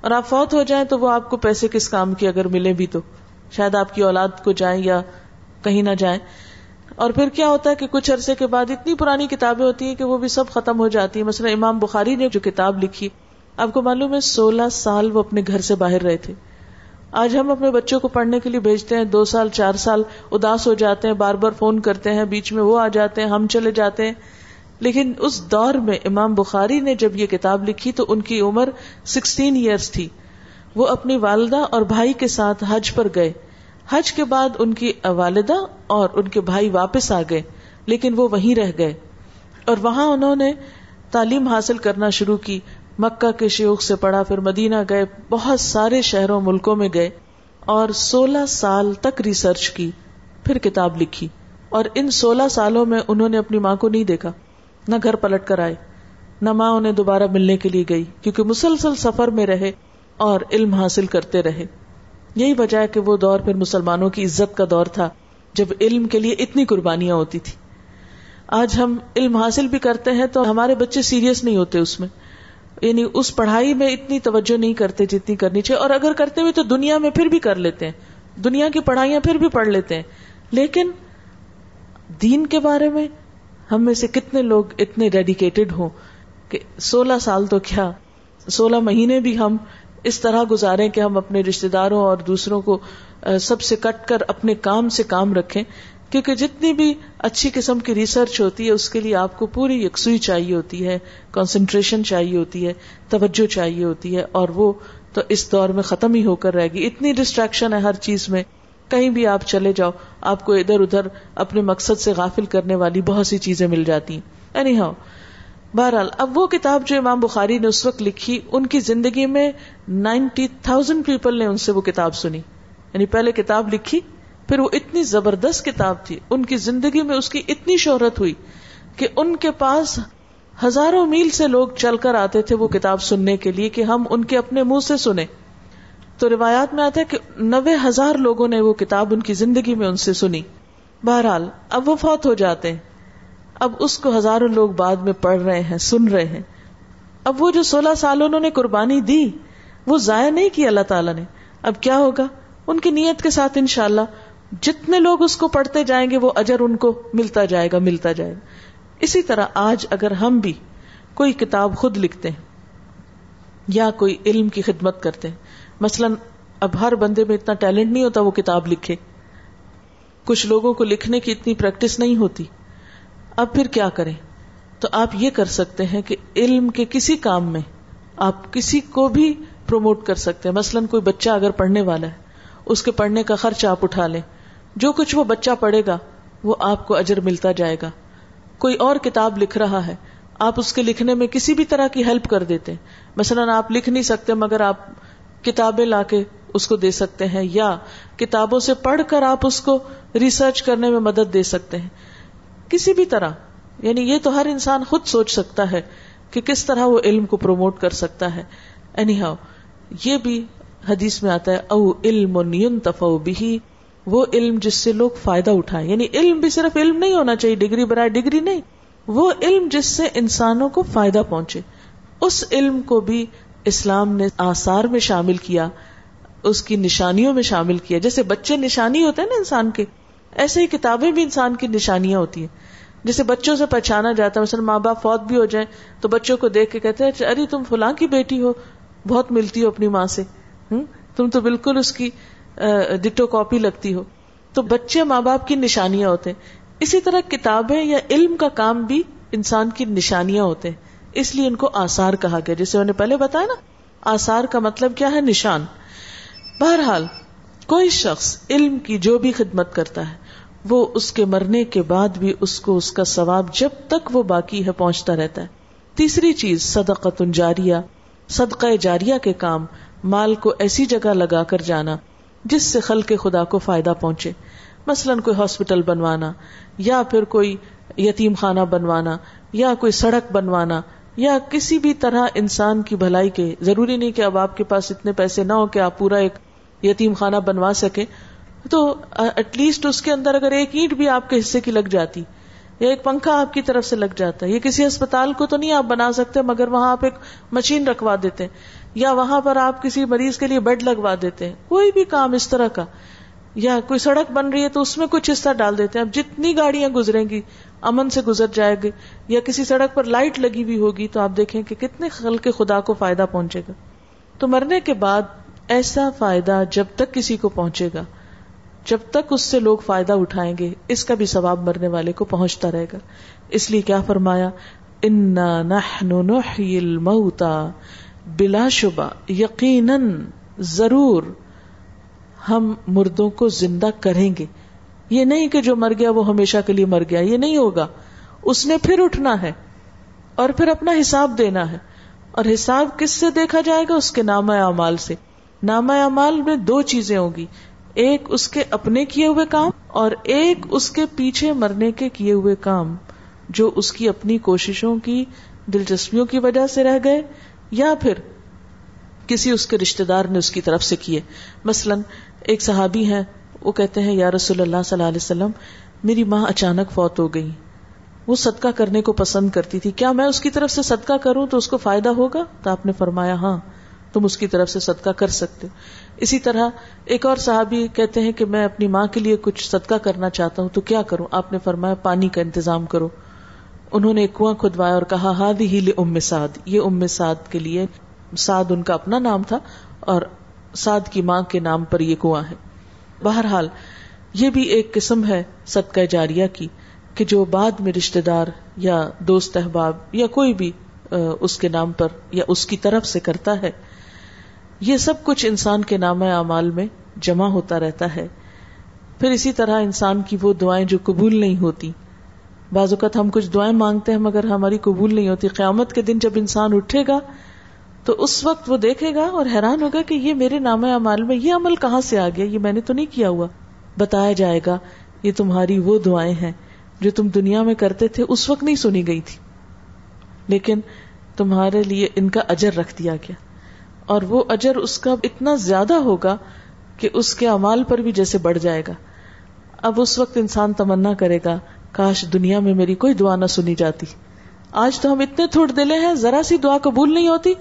S3: اور آپ فوت ہو جائیں تو وہ آپ کو پیسے کس کام کی اگر ملے بھی تو۔ شاید آپ کی اولاد کو جائیں یا کہیں نہ جائیں۔ اور پھر کیا ہوتا ہے کہ کچھ عرصے کے بعد اتنی پرانی کتابیں ہوتی ہیں کہ وہ بھی سب ختم ہو جاتی ہیں۔ مثلا امام بخاری نے جو کتاب لکھی، آپ کو معلوم ہے سولہ سال وہ اپنے گھر سے باہر رہے تھے۔ آج ہم اپنے بچوں کو پڑھنے کے لیے بھیجتے ہیں، دو سال، چار سال اداس ہو جاتے ہیں، بار بار فون کرتے ہیں، بیچ میں وہ آ جاتے ہیں، ہم چلے جاتے ہیں۔ لیکن اس دور میں امام بخاری نے جب یہ کتاب لکھی تو ان کی عمر سکسٹین ایئرس تھی۔ وہ اپنی والدہ اور بھائی کے ساتھ حج پر گئے۔ حج کے بعد ان کی والدہ اور ان کے بھائی واپس آ گئے، لیکن وہ وہیں رہ گئے۔ اور وہاں انہوں نے تعلیم حاصل کرنا شروع کی۔ مکہ کے شیوخ سے پڑھا، پھر مدینہ گئے، بہت سارے شہروں، ملکوں میں گئے اور سولہ سال تک ریسرچ کی، پھر کتاب لکھی۔ اور ان سولہ سالوں میں انہوں نے اپنی ماں کو نہیں دیکھا، نہ گھر پلٹ کر آئے، نہ ماں انہیں دوبارہ ملنے کے لیے گئی، کیونکہ مسلسل سفر میں رہے اور علم حاصل کرتے رہے۔ یہی وجہ ہے کہ وہ دور پھر مسلمانوں کی عزت کا دور تھا، جب علم کے لیے اتنی قربانیاں ہوتی تھی آج ہم علم حاصل بھی کرتے ہیں تو ہمارے بچے سیریس نہیں ہوتے اس میں۔ یعنی اس پڑھائی میں اتنی توجہ نہیں کرتے جتنی کرنی چاہیے۔ اور اگر کرتے ہوئے تو دنیا میں پھر بھی کر لیتے ہیں۔ دنیا کی پڑھائیاں پھر بھی پڑھ لیتے ہیں۔ لیکن دین کے بارے میں ہم میں سے کتنے لوگ اتنے ڈیڈیکیٹڈ ہوں کہ سولہ سال تو کیا، سولہ مہینے بھی ہم اس طرح گزارے کہ ہم اپنے رشتے داروں اور دوسروں کو سب سے کٹ کر اپنے کام سے کام رکھیں۔ کیونکہ جتنی بھی اچھی قسم کی ریسرچ ہوتی ہے، اس کے لیے آپ کو پوری یکسوئی چاہیے ہوتی ہے کانسنٹریشن چاہیے ہوتی ہے، توجہ چاہیے ہوتی ہے، اور وہ تو اس دور میں ختم ہی ہو کر رہے گی اتنی ڈسٹریکشن ہے ہر چیز میں۔ کہیں بھی آپ چلے جاؤ، آپ کو ادھر ادھر اپنے مقصد سے غافل کرنے والی بہت سی چیزیں مل جاتی۔ اینی ہاؤ بہرحال، اب وہ کتاب جو امام بخاری نے اس وقت لکھی، ان کی زندگی میں نائنٹی تھاؤزینڈ پیپل نے ان سے وہ کتاب سنی۔ یعنی پہلے کتاب لکھی، پھر وہ اتنی زبردست کتاب تھی، ان کی زندگی میں اس کی اتنی شہرت ہوئی کہ ان کے پاس ہزاروں میل سے لوگ چل کر آتے تھے وہ کتاب سننے کے لیے کہ ہم ان کے اپنے منہ سے سنیں۔ تو روایات میں آتا ہے کہ نوے ہزار لوگوں نے وہ کتاب ان کی زندگی میں ان سے سنی۔ بہرحال، اب وہ فوت ہو جاتے ہیں۔ اب اس کو ہزاروں لوگ بعد میں پڑھ رہے ہیں، سن رہے ہیں۔ اب وہ جو سولہ سال انہوں نے قربانی دی، وہ ضائع نہیں کی اللہ تعالیٰ نے۔ اب کیا ہوگا؟ ان کی نیت کے ساتھ انشاءاللہ جتنے لوگ اس کو پڑھتے جائیں گے، وہ اجر ان کو ملتا جائے گا، ملتا جائے گا۔ اسی طرح آج اگر ہم بھی کوئی کتاب خود لکھتے ہیں یا کوئی علم کی خدمت کرتے ہیں، مثلاً اب ہر بندے میں اتنا ٹیلنٹ نہیں ہوتا وہ کتاب لکھے۔ کچھ لوگوں کو لکھنے کی اتنی پریکٹس نہیں ہوتی۔ اب پھر کیا کریں؟ تو آپ یہ کر سکتے ہیں کہ علم کے کسی کام میں آپ کسی کو بھی پروموٹ کر سکتے ہیں۔ مثلاً کوئی بچہ اگر پڑھنے والا ہے، اس کے پڑھنے کا خرچ آپ اٹھا لیں۔ جو کچھ وہ بچہ پڑھے گا، وہ آپ کو اجر ملتا جائے گا۔ کوئی اور کتاب لکھ رہا ہے، آپ اس کے لکھنے میں کسی بھی طرح کی ہیلپ کر دیتے ہیں۔ مثلاً آپ لکھ نہیں سکتے، مگر آپ کتابیں لا کے اس کو دے سکتے ہیں، یا کتابوں سے پڑھ کر آپ اس کو ریسرچ کرنے میں مدد دے سکتے ہیں۔ کسی بھی طرح یعنی یہ تو ہر انسان خود سوچ سکتا ہے کہ کس طرح وہ علم کو پروموٹ کر سکتا ہے۔ اینی ہاؤ یہ بھی حدیث میں آتا ہے، او علم بھی وہ علم جس سے لوگ فائدہ اٹھائیں۔ یعنی علم بھی صرف علم نہیں ہونا چاہیے، ڈگری برائے ڈگری نہیں، وہ علم جس سے انسانوں کو فائدہ پہنچے۔ اس علم کو بھی اسلام نے آثار میں شامل کیا، اس کی نشانیوں میں شامل کیا۔ جیسے بچے نشانی ہوتے ہیں نا انسان کے ایسے ہی کتابیں بھی انسان کی نشانیاں ہوتی ہیں۔ جیسے بچوں سے پہچانا جاتا ہے، مثلا ماں باپ فوت بھی ہو جائیں تو بچوں کو دیکھ کے کہتے ہیں اچھا، ارے، تم فلاں کی بیٹی ہو، بہت ملتی ہو اپنی ماں سے۔ تم تو بالکل اس کی ڈٹو کاپی لگتی ہو۔ تو بچے ماں باپ کی نشانیاں ہوتے ہیں۔ اسی طرح کتابیں یا علم کا کام بھی انسان کی نشانیاں ہوتے ہیں۔ اس لیے ان کو آسار کہا گیا۔ جیسے انہوں نے پہلے بتایا نا آسار کا مطلب کیا ہے؟ نشان۔ بہرحال، کوئی شخص علم کی جو بھی خدمت کرتا ہے وہ اس کے مرنے کے بعد بھی اس کو اس کا ثواب جب تک وہ باقی ہے پہنچتا رہتا ہے۔ تیسری چیز صدقت جاریہ۔ صدقہ جاریہ کے کام، مال کو ایسی جگہ لگا کر جانا جس سے خل کے خدا کو فائدہ پہنچے۔ مثلاً کوئی ہاسپٹل بنوانا، یا پھر کوئی یتیم خانہ بنوانا، یا کوئی سڑک بنوانا، یا کسی بھی طرح انسان کی بھلائی کے۔ ضروری نہیں کہ اب آپ کے پاس اتنے پیسے نہ ہو کہ آپ پورا ایک یتیم خانہ بنوا سکے تو ایٹ لیسٹ اس کے اندر اگر ایک اینٹ بھی آپ کے حصے کی لگ جاتی یا ایک پنکھا آپ کی طرف سے لگ جاتا ہے، یہ کسی اسپتال کو تو نہیں آپ بنا سکتے، مگر وہاں آپ ایک مشین رکھوا دیتے یا وہاں پر آپ کسی مریض کے لیے بیڈ لگوا دیتے ہیں، کوئی بھی کام اس طرح کا، یا کوئی سڑک بن رہی ہے تو اس میں کچھ حصہ ڈال دیتے ہیں۔ اب جتنی گاڑیاں گزریں گی، امن سے گزر جائے گی، یا کسی سڑک پر لائٹ لگی ہوئی ہوگی، تو آپ دیکھیں کہ کتنے خل کے خدا کو فائدہ پہنچے گا۔ تو مرنے کے بعد ایسا فائدہ جب تک کسی کو پہنچے گا۔ جب تک اس سے لوگ فائدہ اٹھائیں گے، اس کا بھی ثواب مرنے والے کو پہنچتا رہے گا۔ اس لیے کیا فرمایا؟ الموتا بلا شبہ۔ یقیناً ضرور ہم مردوں کو زندہ کریں گے۔ یہ نہیں کہ جو مر گیا وہ ہمیشہ کے لیے مر گیا، یہ نہیں ہوگا۔ اس نے پھر اٹھنا ہے اور پھر اپنا حساب دینا ہے۔ اور حساب کس سے دیکھا جائے گا؟ اس کے نام اعمال سے۔ نام اعمال میں دو چیزیں ہوگی ایک اس کے اپنے کیے ہوئے کام اور ایک اس کے پیچھے مرنے کے کیے ہوئے کام جو اس کی اپنی کوششوں کی، دلچسپیوں کی وجہ سے رہ گئے یا پھر کسی اس کے رشتے دار نے اس کی طرف سے کیے۔ مثلا ایک صحابی ہے وہ کہتے ہیں، یا رسول اللہ صلی اللہ علیہ وسلم، میری ماں اچانک فوت ہو گئی۔ وہ صدقہ کرنے کو پسند کرتی تھی۔ کیا میں اس کی طرف سے صدقہ کروں تو اس کو فائدہ ہوگا؟ تو آپ نے فرمایا ہاں تم اس کی طرف سے صدقہ کر سکتے ہو۔ اسی طرح ایک اور صحابی کہتے ہیں کہ میں اپنی ماں کے لیے کچھ صدقہ کرنا چاہتا ہوں تو کیا کروں؟ آپ نے فرمایا پانی کا انتظام کرو۔ انہوں نے ایک کنواں کھدوایا اور کہا ہاد ہی ام سعد۔ یہ ام سعد کے لیے سعد ان کا اپنا نام تھا اور سعد کی ماں کے نام پر یہ کنواں ہے۔ بہرحال، یہ بھی ایک قسم ہے صدقہ جاریہ کی کہ جو بعد میں رشتے دار یا دوست احباب یا کوئی بھی اس کے نام پر یا اس کی طرف سے کرتا ہے۔ یہ سب کچھ انسان کے نام اعمال میں جمع ہوتا رہتا ہے۔ پھر اسی طرح انسان کی وہ دعائیں جو قبول نہیں ہوتی۔ بعض اوقات ہم کچھ دعائیں مانگتے ہیں مگر ہماری قبول نہیں ہوتی۔ قیامت کے دن جب انسان اٹھے گا تو اس وقت وہ دیکھے گا اور حیران ہوگا کہ یہ میرے نام اعمال میں یہ عمل کہاں سے آ گیا؟ یہ میں نے تو نہیں کیا ہوا۔ بتایا جائے گا، یہ تمہاری وہ دعائیں ہیں جو تم دنیا میں کرتے تھے، اس وقت نہیں سنی گئی تھی۔ لیکن تمہارے لیے ان کا اجر رکھ دیا گیا۔ اور وہ اجر اس کا اتنا زیادہ ہوگا کہ اس کے امال پر بھی جیسے بڑھ جائے گا۔ اب اس وقت انسان تمنا کرے گا، کاش دنیا میں میری کوئی دعا نہ سنی جاتی۔ آج تو ہم اتنے تھوڑ دلے ہیں، ذرا سی دعا قبول نہیں ہوتی۔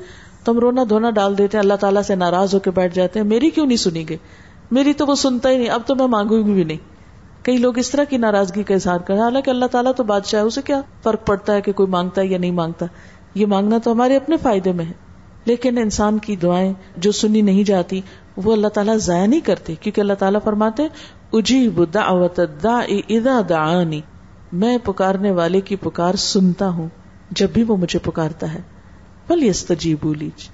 S3: تو ہم رونا دھونا ڈال دیتے ہیں، اللہ تعالیٰ سے ناراض ہو کے بیٹھ جاتے ہیں، میری کیوں نہیں سنی گئی میری تو وہ سنتا ہی نہیں، اب تو میں مانگوں گی بھی نہیں۔ کئی لوگ اس طرح کی ناراضگی کا اظہار کریں حالانکہ اللہ تعالیٰ تو بادشاہ ہے اسے کیا فرق پڑتا ہے کہ کوئی مانگتا ہے یا نہیں مانگتا؟ یہ مانگنا تو ہمارے اپنے فائدے میں ہے۔ لیکن انسان کی دعائیں جو سنی نہیں جاتی، وہ اللہ تعالیٰ ضائع نہیں کرتے، کیونکہ اللہ تعالیٰ فرماتے، اجیب دعوت اذا دعانی۔ میں پکارنے والے کی پکار سنتا ہوں، جب بھی وہ مجھے پکارتا ہے۔ بل یس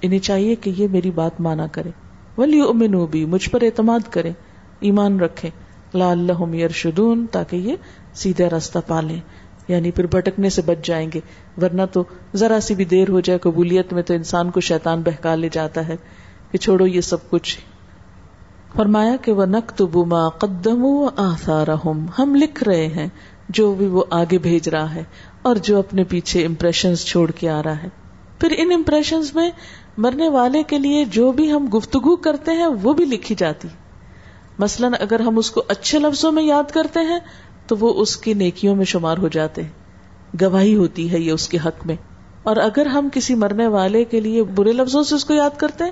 S3: انہیں چاہیے کہ یہ میری بات مانا کرے۔ ولی امنو بھی مجھ پر اعتماد کرے، ایمان رکھے۔ لا اللہ یرشدون، تاکہ یہ سیدھا راستہ پالیں۔ یعنی پھر بھٹکنے سے بچ جائیں گے۔ ورنہ تو ذرا سی بھی دیر ہو جائے قبولیت میں تو انسان کو شیطان بہکا لے جاتا ہے کہ چھوڑو یہ سب کچھ۔ فرمایا کہ وہ نق تو بما قدم ہم لکھ رہے ہیں جو بھی وہ آگے بھیج رہا ہے اور جو اپنے پیچھے امپریشن چھوڑ کے آ رہا ہے۔ پھر ان امپریشن میں مرنے والے کے لیے جو بھی ہم گفتگو کرتے ہیں وہ بھی لکھی جاتی۔ مثلاً اگر ہم اس کو اچھے لفظوں میں یاد کرتے ہیں تو وہ اس کی نیکیوں میں شمار ہو جاتے ہیں۔ گواہی ہوتی ہے یہ اس کے حق میں۔ اور اگر ہم کسی مرنے والے کے لیے برے لفظوں سے اس کو یاد کرتے ہیں،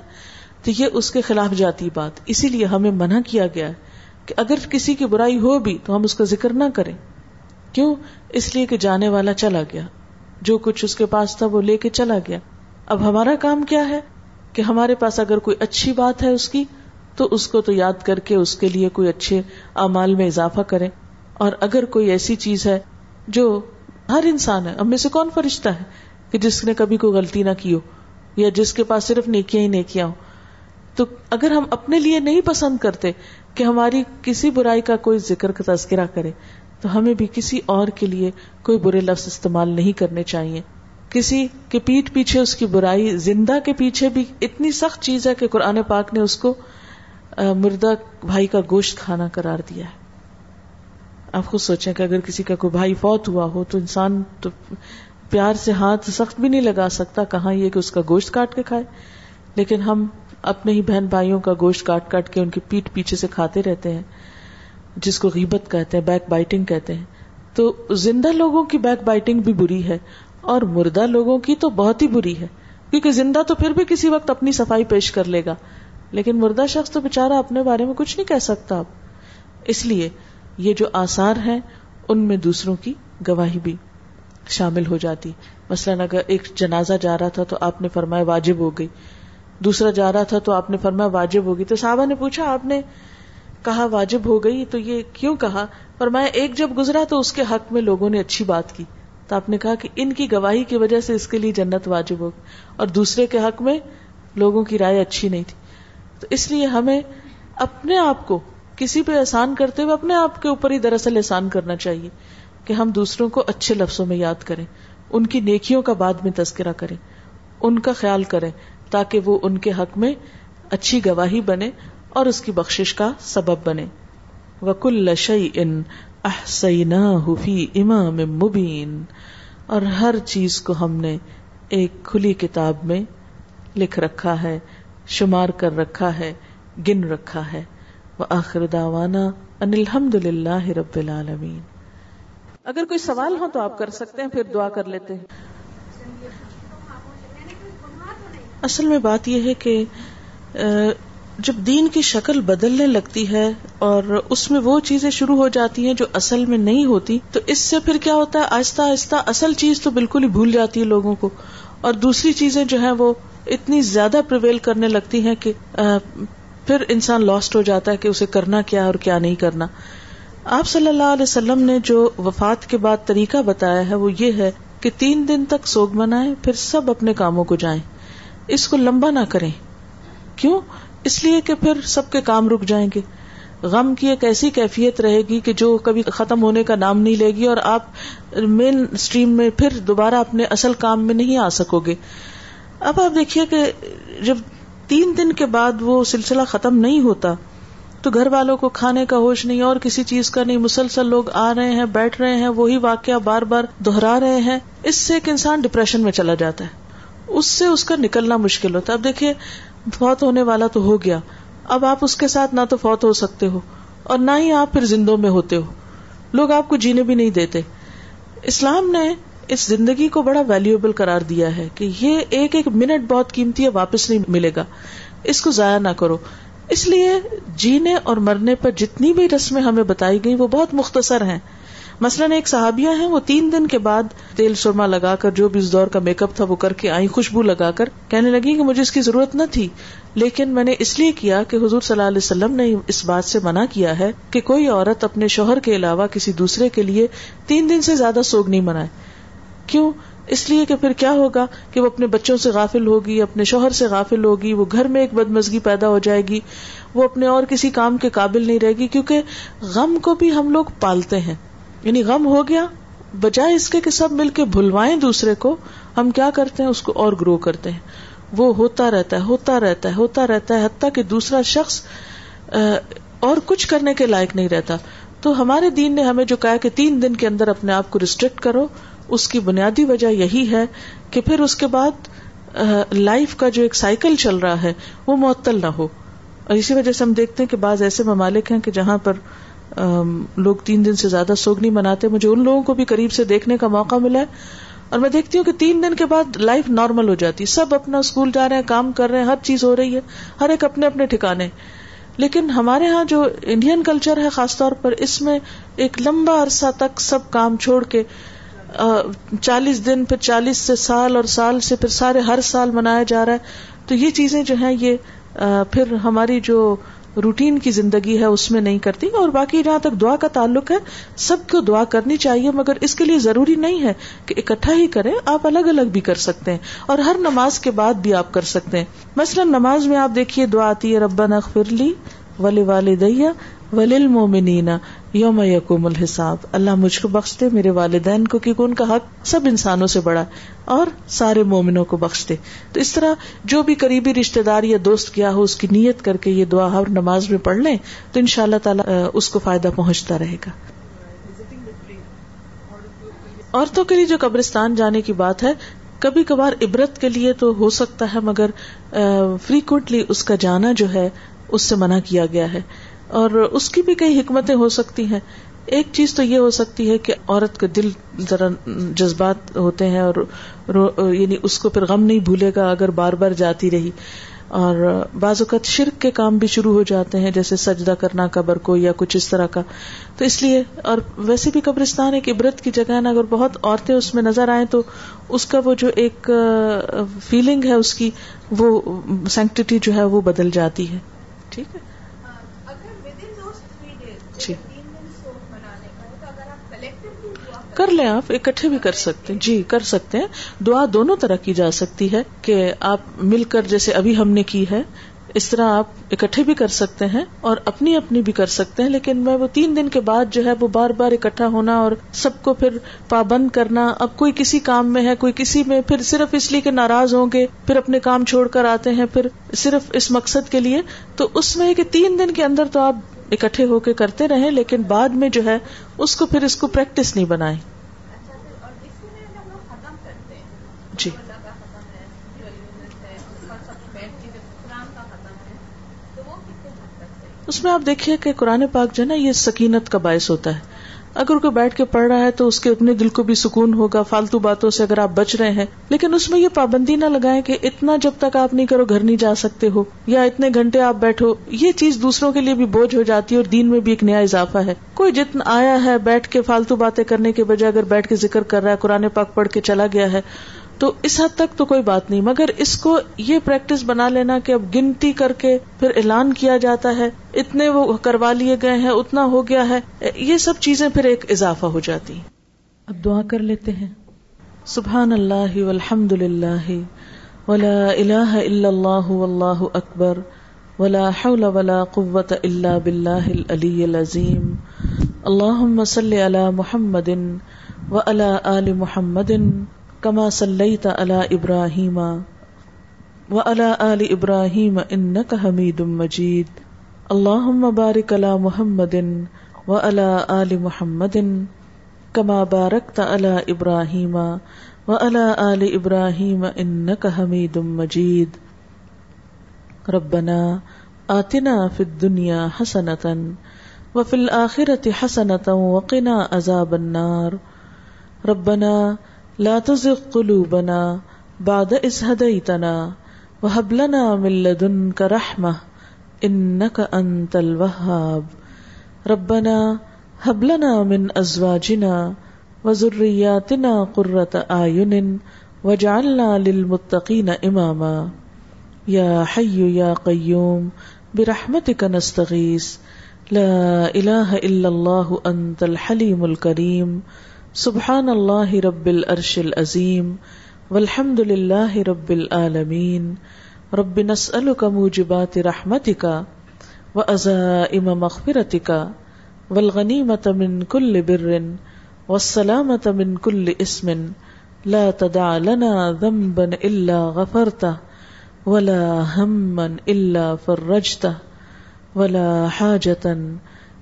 S3: تو یہ اس کے خلاف جاتی بات۔ اسی لیے ہمیں منع کیا گیا ہے کہ اگر کسی کی برائی ہو بھی تو ہم اس کا ذکر نہ کریں۔ کیوں؟ اس لیے کہ جانے والا چلا گیا۔ جو کچھ اس کے پاس تھا وہ لے کے چلا گیا۔ اب ہمارا کام کیا ہے؟ کہ ہمارے پاس اگر کوئی اچھی بات ہے اس کی، تو اس کو تو یاد کر کے اس کے لیے کوئی اچھے اعمال میں اضافہ کریں۔ اور اگر کوئی ایسی چیز ہے جو ہر انسان ہے میں سے کون فرشتہ ہے کہ جس نے کبھی کوئی غلطی نہ کی ہو، یا جس کے پاس صرف نیکیاں ہی نیکیاں ہو تو اگر ہم اپنے لیے نہیں پسند کرتے کہ ہماری کسی برائی کا کوئی ذکر کا تذکرہ کرے، تو ہمیں بھی کسی اور کے لیے کوئی برے لفظ استعمال نہیں کرنے چاہیے۔ کسی کے پیٹ پیچھے اس کی برائی، زندہ کے پیچھے بھی اتنی سخت چیز ہے کہ قرآن پاک نے اس کو مردہ بھائی کا گوشت کھانا قرار دیا ہے۔ آپ خود سوچیں کہ اگر کسی کا کوئی بھائی فوت ہوا ہو تو انسان تو پیار سے ہاتھ سخت بھی نہیں لگا سکتا کہاں یہ کہ اس کا گوشت کاٹ کے کھائے۔ لیکن ہم اپنے ہی بہن بھائیوں کا گوشت کاٹ کاٹ کے ان کی پیٹ پیچھے سے کھاتے رہتے ہیں، جس کو غیبت کہتے ہیں، بیک بائٹنگ کہتے ہیں۔ تو زندہ لوگوں کی بیک بائٹنگ بھی بری ہے اور مردہ لوگوں کی تو بہت ہی بری ہے، کیونکہ زندہ تو پھر بھی کسی وقت اپنی صفائی پیش کر لے گا۔ لیکن مردہ شخص تو بےچارا اپنے بارے میں کچھ نہیں کہہ سکتا۔ اب اس لیے یہ جو آثار ہیں، ان میں دوسروں کی گواہی بھی شامل ہو جاتی۔ مثلاً اگر ایک جنازہ جا رہا تھا تو آپ نے فرمایا واجب ہو گئی۔ دوسرا جا رہا تھا تو آپ نے فرمایا واجب ہوگی تو صحابہ نے پوچھا، آپ نے کہا واجب ہو گئی؟ تو یہ کیوں کہا؟ فرمایا ایک جب گزرا تو اس کے حق میں لوگوں نے اچھی بات کی۔ تو آپ نے کہا کہ ان کی گواہی کی وجہ سے اس کے لیے جنت واجب ہوگی اور دوسرے کے حق میں لوگوں کی رائے اچھی نہیں تھی۔ تو اس لیے ہمیں اپنے آپ کو کسی پہ احسان کرتے ہوئے اپنے آپ کے اوپر ہی دراصل احسان کرنا چاہیے کہ ہم دوسروں کو اچھے لفظوں میں یاد کریں، ان کی نیکیوں کا بعد میں تذکرہ کریں، ان کا خیال کریں تاکہ وہ ان کے حق میں اچھی گواہی بنے اور اس کی بخشش کا سبب بنے۔ وکل شعی ان احسیناہ امام مبین اور ہر چیز کو ہم نے ایک کھلی کتاب میں لکھ رکھا ہے، شمار کر رکھا ہے، گن رکھا ہے۔ وہ آخر داوانا ان الحمد للہ رب العالمین۔ اگر کوئی سوال ہو تو آپ کر سکتے ہیں پھر دعا کر لیتے ہیں۔ اصل میں بات یہ ہے کہ جب دین کی شکل بدلنے لگتی ہے اور اس میں وہ چیزیں شروع ہو جاتی ہیں جو اصل میں نہیں ہوتی تو اس سے پھر کیا ہوتا ہے؟ آہستہ آہستہ اصل چیز تو بالکل ہی بھول جاتی ہے لوگوں کو۔ اور دوسری چیزیں جو ہیں وہ اتنی زیادہ پرویل کرنے لگتی ہیں کہ پھر انسان لاسٹ ہو جاتا ہے کہ اسے کرنا کیا اور کیا نہیں کرنا۔ آپ صلی اللہ علیہ وسلم نے جو وفات کے بعد طریقہ بتایا ہے، وہ یہ ہے کہ تین دن تک سوگ منائے پھر سب اپنے کاموں کو جائیں۔ اس کو لمبا نہ کریں۔ کیوں؟ اس لیے کہ پھر سب کے کام رک جائیں گے۔ غم کی ایک ایسی کیفیت رہے گی کہ جو کبھی ختم ہونے کا نام نہیں لے گی اور آپ مین اسٹریم میں پھر دوبارہ اپنے اصل کام میں نہیں آ سکو گے۔ اب آپ دیکھیے کہ جب تین دن کے بعد وہ سلسلہ ختم نہیں ہوتا تو گھر والوں کو کھانے کا ہوش نہیں اور کسی چیز کا نہیں، مسلسل لوگ آ رہے ہیں، بیٹھ رہے ہیں، وہی واقعہ بار بار دہرا رہے ہیں۔ اس سے ایک انسان ڈپریشن میں چلا جاتا ہے۔ اس سے اس کا نکلنا مشکل ہوتا ہے۔ اب دیکھیے، فوت ہونے والا تو ہو گیا۔ اب آپ اس کے ساتھ نہ تو فوت ہو سکتے ہو اور نہ ہی آپ پھر زندوں میں ہوتے ہو۔ لوگ آپ کو جینے بھی نہیں دیتے۔ اسلام نے اس زندگی کو بڑا ویلویبل قرار دیا ہے کہ یہ ایک ایک منٹ بہت قیمتی ہے، واپس نہیں ملے گا۔ اس کو ضائع نہ کرو۔ اس لیے جینے اور مرنے پر جتنی بھی رسمیں ہمیں بتائی گئی وہ بہت مختصر ہیں۔ مثلاً ایک صحابیاں ہیں، وہ تین دن کے بعد تیل سرما لگا کر، جو بھی اس دور کا میک اپ تھا، وہ کر کے آئی خوشبو لگا کر۔ کہنے لگی کہ مجھے اس کی ضرورت نہ تھی، لیکن میں نے اس لیے کیا کہ حضور صلی اللہ علیہ وسلم نے اس بات سے منع کیا ہے کہ کوئی عورت اپنے شوہر کے علاوہ کسی دوسرے کے لیے تین دن سے زیادہ سوگ نہیں منائے۔ کیوں؟ اس لیے کہ پھر کیا ہوگا کہ وہ اپنے بچوں سے غافل ہوگی، اپنے شوہر سے غافل ہوگی، وہ گھر میں ایک بدمزگی پیدا ہو جائے گی، وہ اپنے اور کسی کام کے قابل نہیں رہے گی، کیونکہ غم کو بھی ہم لوگ پالتے ہیں۔ یعنی غم ہو گیا، بجائے اس کے کہ سب مل کے بھلوائیں دوسرے کو، ہم کیا کرتے ہیں؟ اس کو اور گرو کرتے ہیں۔ وہ ہوتا رہتا ہے، ہوتا رہتا ہے، ہوتا رہتا ہے، حتیٰ کہ دوسرا شخص اور کچھ کرنے کے لائق نہیں رہتا۔ تو ہمارے دین نے ہمیں جو کہا کہ تین دن کے اندر اپنے آپ کو ریسٹرکٹ کرو اس کی بنیادی وجہ یہی ہے کہ پھر اس کے بعد لائف کا جو ایک سائیکل چل رہا ہے، وہ معطل نہ ہو۔ اور اسی وجہ سے ہم دیکھتے ہیں کہ بعض ایسے ممالک ہیں کہ جہاں پر لوگ تین دن سے زیادہ سوگ نہیں مناتے۔ مجھے ان لوگوں کو بھی قریب سے دیکھنے کا موقع ملا ہے۔ اور میں دیکھتی ہوں کہ تین دن کے بعد لائف نارمل ہو جاتی سب اپنا اسکول جا رہے ہیں، کام کر رہے ہیں، ہر چیز ہو رہی ہے۔ ہر ایک اپنے اپنے ٹھکانے۔ لیکن ہمارے ہاں جو انڈین کلچر ہے، خاص طور پر اس میں ایک لمبا عرصہ تک سب کام چھوڑ کے چالیس دن پھر چالیس سے سال اور سال سے پھر سارے ہر سال منایا جا رہا ہے۔ تو یہ چیزیں جو ہیں، یہ پھر ہماری جو روٹین کی زندگی ہے، اس میں نہیں کرتی۔ اور باقی جہاں تک دعا کا تعلق ہے، سب کو دعا کرنی چاہیے، مگر اس کے لیے ضروری نہیں ہے کہ اکٹھا ہی کریں، آپ الگ الگ بھی کر سکتے ہیں۔ اور ہر نماز کے بعد بھی آپ کر سکتے ہیں۔ مثلاً نماز میں آپ دیکھیے، دعا آتی ہے ربا نخر لی ولی والدیا ولیل مومنینا یوم یقوم الحساب۔ اللہ مجھ کو بخش دے میرے والدین کو، کیونکہ ان کا حق سب انسانوں سے بڑا اور سارے مومنوں کو بخش دے تو اس طرح جو بھی قریبی رشتے دار یا دوست کیا ہو، اس کی نیت کر کے یہ دعا ہر نماز میں پڑھ لیں، تو ان شاء اللہ تعالیٰ اس کو فائدہ پہنچتا رہے گا۔ عورتوں کے لیے جو قبرستان جانے کی بات ہے، کبھی کبھار عبرت کے لیے تو ہو سکتا ہے، مگر فریکوینٹلی اس کا جانا جو ہے، اس سے منع کیا گیا ہے۔ اور اس کی بھی کئی حکمتیں ہو سکتی ہیں۔ ایک چیز تو یہ ہو سکتی ہے کہ عورت کے دل ذرا جذبات ہوتے ہیں اور یعنی اس کو پھر غم نہیں بھولے گا اگر بار بار جاتی رہی۔ اور بعض اوقات شرک کے کام بھی شروع ہو جاتے ہیں، جیسے سجدہ کرنا، قبر کو یا کچھ اس طرح کا۔ تو اس لیے، اور ویسے بھی قبرستان ایک عبرت کی جگہ ہے، نا، اگر بہت عورتیں اس میں نظر آئیں تو اس کا وہ جو ایک فیلنگ ہے اس کی، وہ سینکٹی جو ہے وہ بدل جاتی ہے۔ ٹھیک ہے؟ جی کر لیں آپ، اکٹھے بھی کر سکتے ہیں۔ جی کر سکتے ہیں۔ دعا دونوں طرح کی جا سکتی ہے کہ آپ مل کر جیسے ابھی ہم نے کی ہے، اس طرح آپ اکٹھے بھی کر سکتے ہیں اور اپنی اپنی بھی کر سکتے ہیں، لیکن میں وہ تین دن کے بعد جو ہے وہ بار بار اکٹھا ہونا اور سب کو پھر پابند کرنا۔ اب کوئی کسی کام میں ہے، کوئی کسی میں پھر صرف اس لیے کہ ناراض ہوں گے، پھر اپنے کام چھوڑ کر آتے ہیں، پھر صرف اس مقصد کے لیے۔ تو اس میں کہ تین دن کے اندر تو آپ اکٹھے ہو کے کرتے رہے، لیکن بعد میں جو ہے، اس کو پھر اس کو پریکٹس نہیں بنائے جی۔ اس میں آپ دیکھیے کہ قرآن پاک جو ہے نا، یہ سکینت کا باعث ہوتا ہے۔ اگر کوئی بیٹھ کے پڑھ رہا ہے تو اس کے اپنے دل کو بھی سکون ہوگا، فالتو باتوں سے اگر آپ بچ رہے ہیں۔ لیکن اس میں یہ پابندی نہ لگائیں کہ اتنا جب تک آپ نہیں کرو گھر نہیں جا سکتے ہو، یا اتنے گھنٹے آپ بیٹھو، یہ چیز دوسروں کے لیے بھی بوجھ ہو جاتی ہے اور دین میں بھی ایک نیا اضافہ ہے۔ کوئی جتنا آیا ہے بیٹھ کے فالتو باتیں کرنے کے بجائے اگر بیٹھ کے ذکر کر رہا ہے، قرآن پاک پڑھ کے چلا گیا ہے تو اس حد تک تو کوئی بات نہیں، مگر اس کو یہ پریکٹس بنا لینا کہ اب گنتی کر کے پھر اعلان کیا جاتا ہے، اتنے وہ کروا لیے گئے ہیں، اتنا ہو گیا ہے، یہ سب چیزیں پھر ایک اضافہ ہو جاتی۔ اب دعا کر لیتے ہیں۔ سبحان اللہ والحمد للہ ولا الہ الا اللہ واللہ اکبر ولا حول ولا قوة الا باللہ العلی العظیم۔ اللہم صلی علی محمد وعلی آل محمد کما صلیت علی ابراہیم و علی آل ابراہیم انک حمید مجید اللہم بارک علی محمد و علی محمد کما بارکت علی ابراہیم و علی آل ابراہیم انک حمید مجید ربنا آتنا فی الدنیا حسنتا وفی الآخرة حسنتا وقنا عذاب النار. ربنا لا تزغ قلوبنا بعد إذ هديتنا وهب لنا من لدنك رحمة إنك أنت الوهاب. ربنا هب لنا من أزواجنا وذرياتنا قرة أعين واجعلنا للمتقين إماما. يا حي يا قيوم، برحمتك نستغيث. لا إله إلا الله، أنت الحليم الكريم. سبحان اللہ رب العرش العظیم والحمد للہ رب العالمین رب نسألك موجبات رحمتك وأزائم مغفرتك والغنیمة من كل بر والسلامة من كل اسم لا تدع لنا ذنبا إلا غفرته ولا هما إلا فرجته ولا حاجة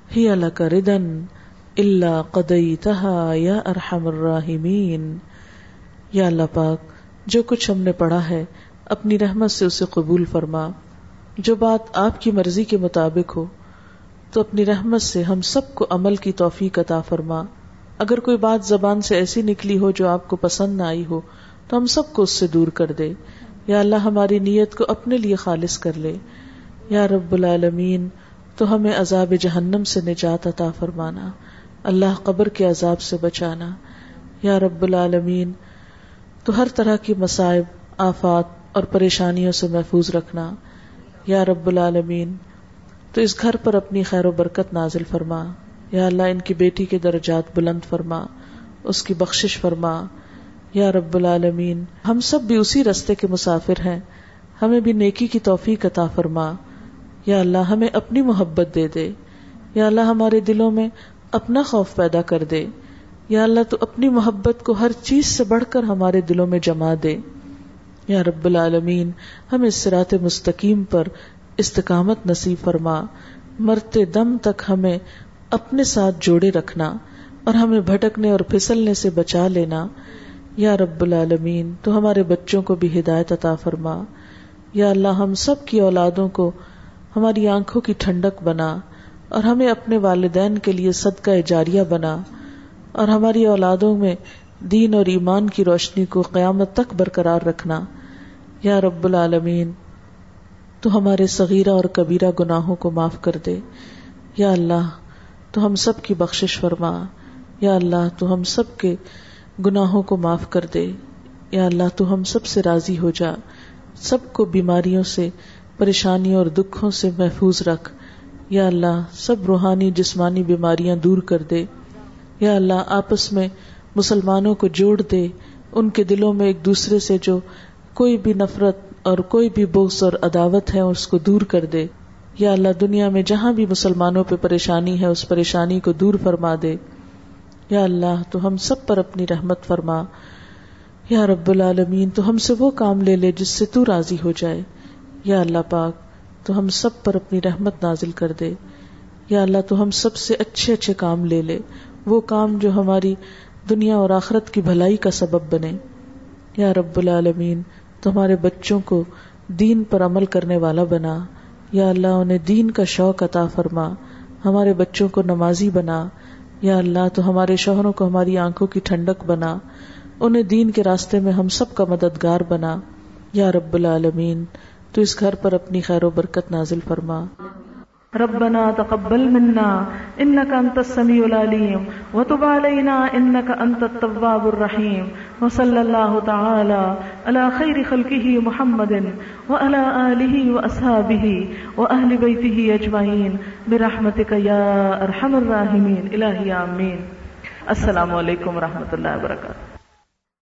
S3: هي لك ردا اللہ قدئی تہا یا ارحم الراحمین یا اللہ پاک، جو کچھ ہم نے پڑھا ہے، اپنی رحمت سے اسے قبول فرما۔ جو بات آپ کی مرضی کے مطابق ہو، تو اپنی رحمت سے ہم سب کو عمل کی توفیق عطا فرما۔ اگر کوئی بات زبان سے ایسی نکلی ہو جو آپ کو پسند نہ آئی ہو، تو ہم سب کو اس سے دور کر دے۔ یا اللہ، ہماری نیت کو اپنے لیے خالص کر لے۔ یا رب العالمین، تو ہمیں عذاب جہنم سے نجات عطا فرمانا۔ اللہ قبر کے عذاب سے بچانا۔ یا رب العالمین، تو ہر طرح کی مصائب، آفات اور پریشانیوں سے محفوظ رکھنا۔ یا رب العالمین، تو اس گھر پر اپنی خیر و برکت نازل فرما۔ یا اللہ، ان کی بیٹی کے درجات بلند فرما، اس کی بخشش فرما۔ یا رب العالمین، ہم سب بھی اسی رستے کے مسافر ہیں۔ ہمیں بھی نیکی کی توفیق عطا فرما۔ یا اللہ، ہمیں اپنی محبت دے دے۔ یا اللہ، ہمارے دلوں میں اپنا خوف پیدا کر دے۔ یا اللہ، تو اپنی محبت کو ہر چیز سے بڑھ کر ہمارے دلوں میں جما دے۔ یا رب العالمین، ہمیں سرات مستقیم پر استقامت نصیب فرما۔ مرتے دم تک ہمیں اپنے ساتھ جوڑے رکھنا اور ہمیں بھٹکنے اور پھسلنے سے بچا لینا۔ یا رب العالمین، تو ہمارے بچوں کو بھی ہدایت عطا فرما۔ یا اللہ، ہم سب کی اولادوں کو ہماری آنکھوں کی ٹھنڈک بنا۔ اور ہمیں اپنے والدین کے لیے صدقہ جاریہ بنا اور ہماری اولادوں میں دین اور ایمان کی روشنی کو قیامت تک برقرار رکھنا۔ یا رب العالمین، تو ہمارے صغیرہ اور کبیرہ گناہوں کو معاف کر دے۔ یا اللہ، تو ہم سب کی بخشش فرما۔ یا اللہ، تو ہم سب کے گناہوں کو معاف کر دے۔ یا اللہ، تو ہم سب سے راضی ہو جا۔ سب کو بیماریوں سے، پریشانیوں اور دکھوں سے محفوظ رکھ۔ یا اللہ سب روحانی جسمانی بیماریاں دور کر دے۔ یا اللہ آپس میں مسلمانوں کو جوڑ دے۔ ان کے دلوں میں ایک دوسرے سے جو کوئی بھی نفرت اور کوئی بھی بغض اور عداوت ہے، اس کو دور کر دے۔ یا اللہ دنیا میں جہاں بھی مسلمانوں پہ پریشانی ہے، اس پریشانی کو دور فرما دے۔ یا اللہ تو ہم سب پر اپنی رحمت فرما۔ یا رب العالمین تو ہم سے وہ کام لے لے جس سے تو راضی ہو جائے۔ یا اللہ پاک تو ہم سب پر اپنی رحمت نازل کر دے۔ یا اللہ، تو ہم سب سے اچھے اچھے کام لے لے۔ وہ کام جو ہماری دنیا اور آخرت کی بھلائی کا سبب بنے۔ یا رب العالمین تو ہمارے بچوں کو دین پر عمل کرنے والا بنا۔ یا اللہ، انہیں دین کا شوق عطا فرما۔ ہمارے بچوں کو نمازی بنا۔ یا اللہ، تو ہمارے شوہروں کو ہماری آنکھوں کی ٹھنڈک بنا۔ انہیں دین کے راستے میں ہم سب کا مددگار بنا۔ یا رب العالمین تو اس گھر پر اپنی خیر و برکت نازل فرما۔
S4: ربنا تقبل منا انك انت السميع العليم وتب علينا انك انت التواب الرحيم وصلى الله تعالى على خير خلقه محمد وعلى اله واصحابه واهل بيته اجمعين برحمتك يا ارحم الراحمين الهي امين السلام علیکم ورحمۃ اللہ وبرکاتہ۔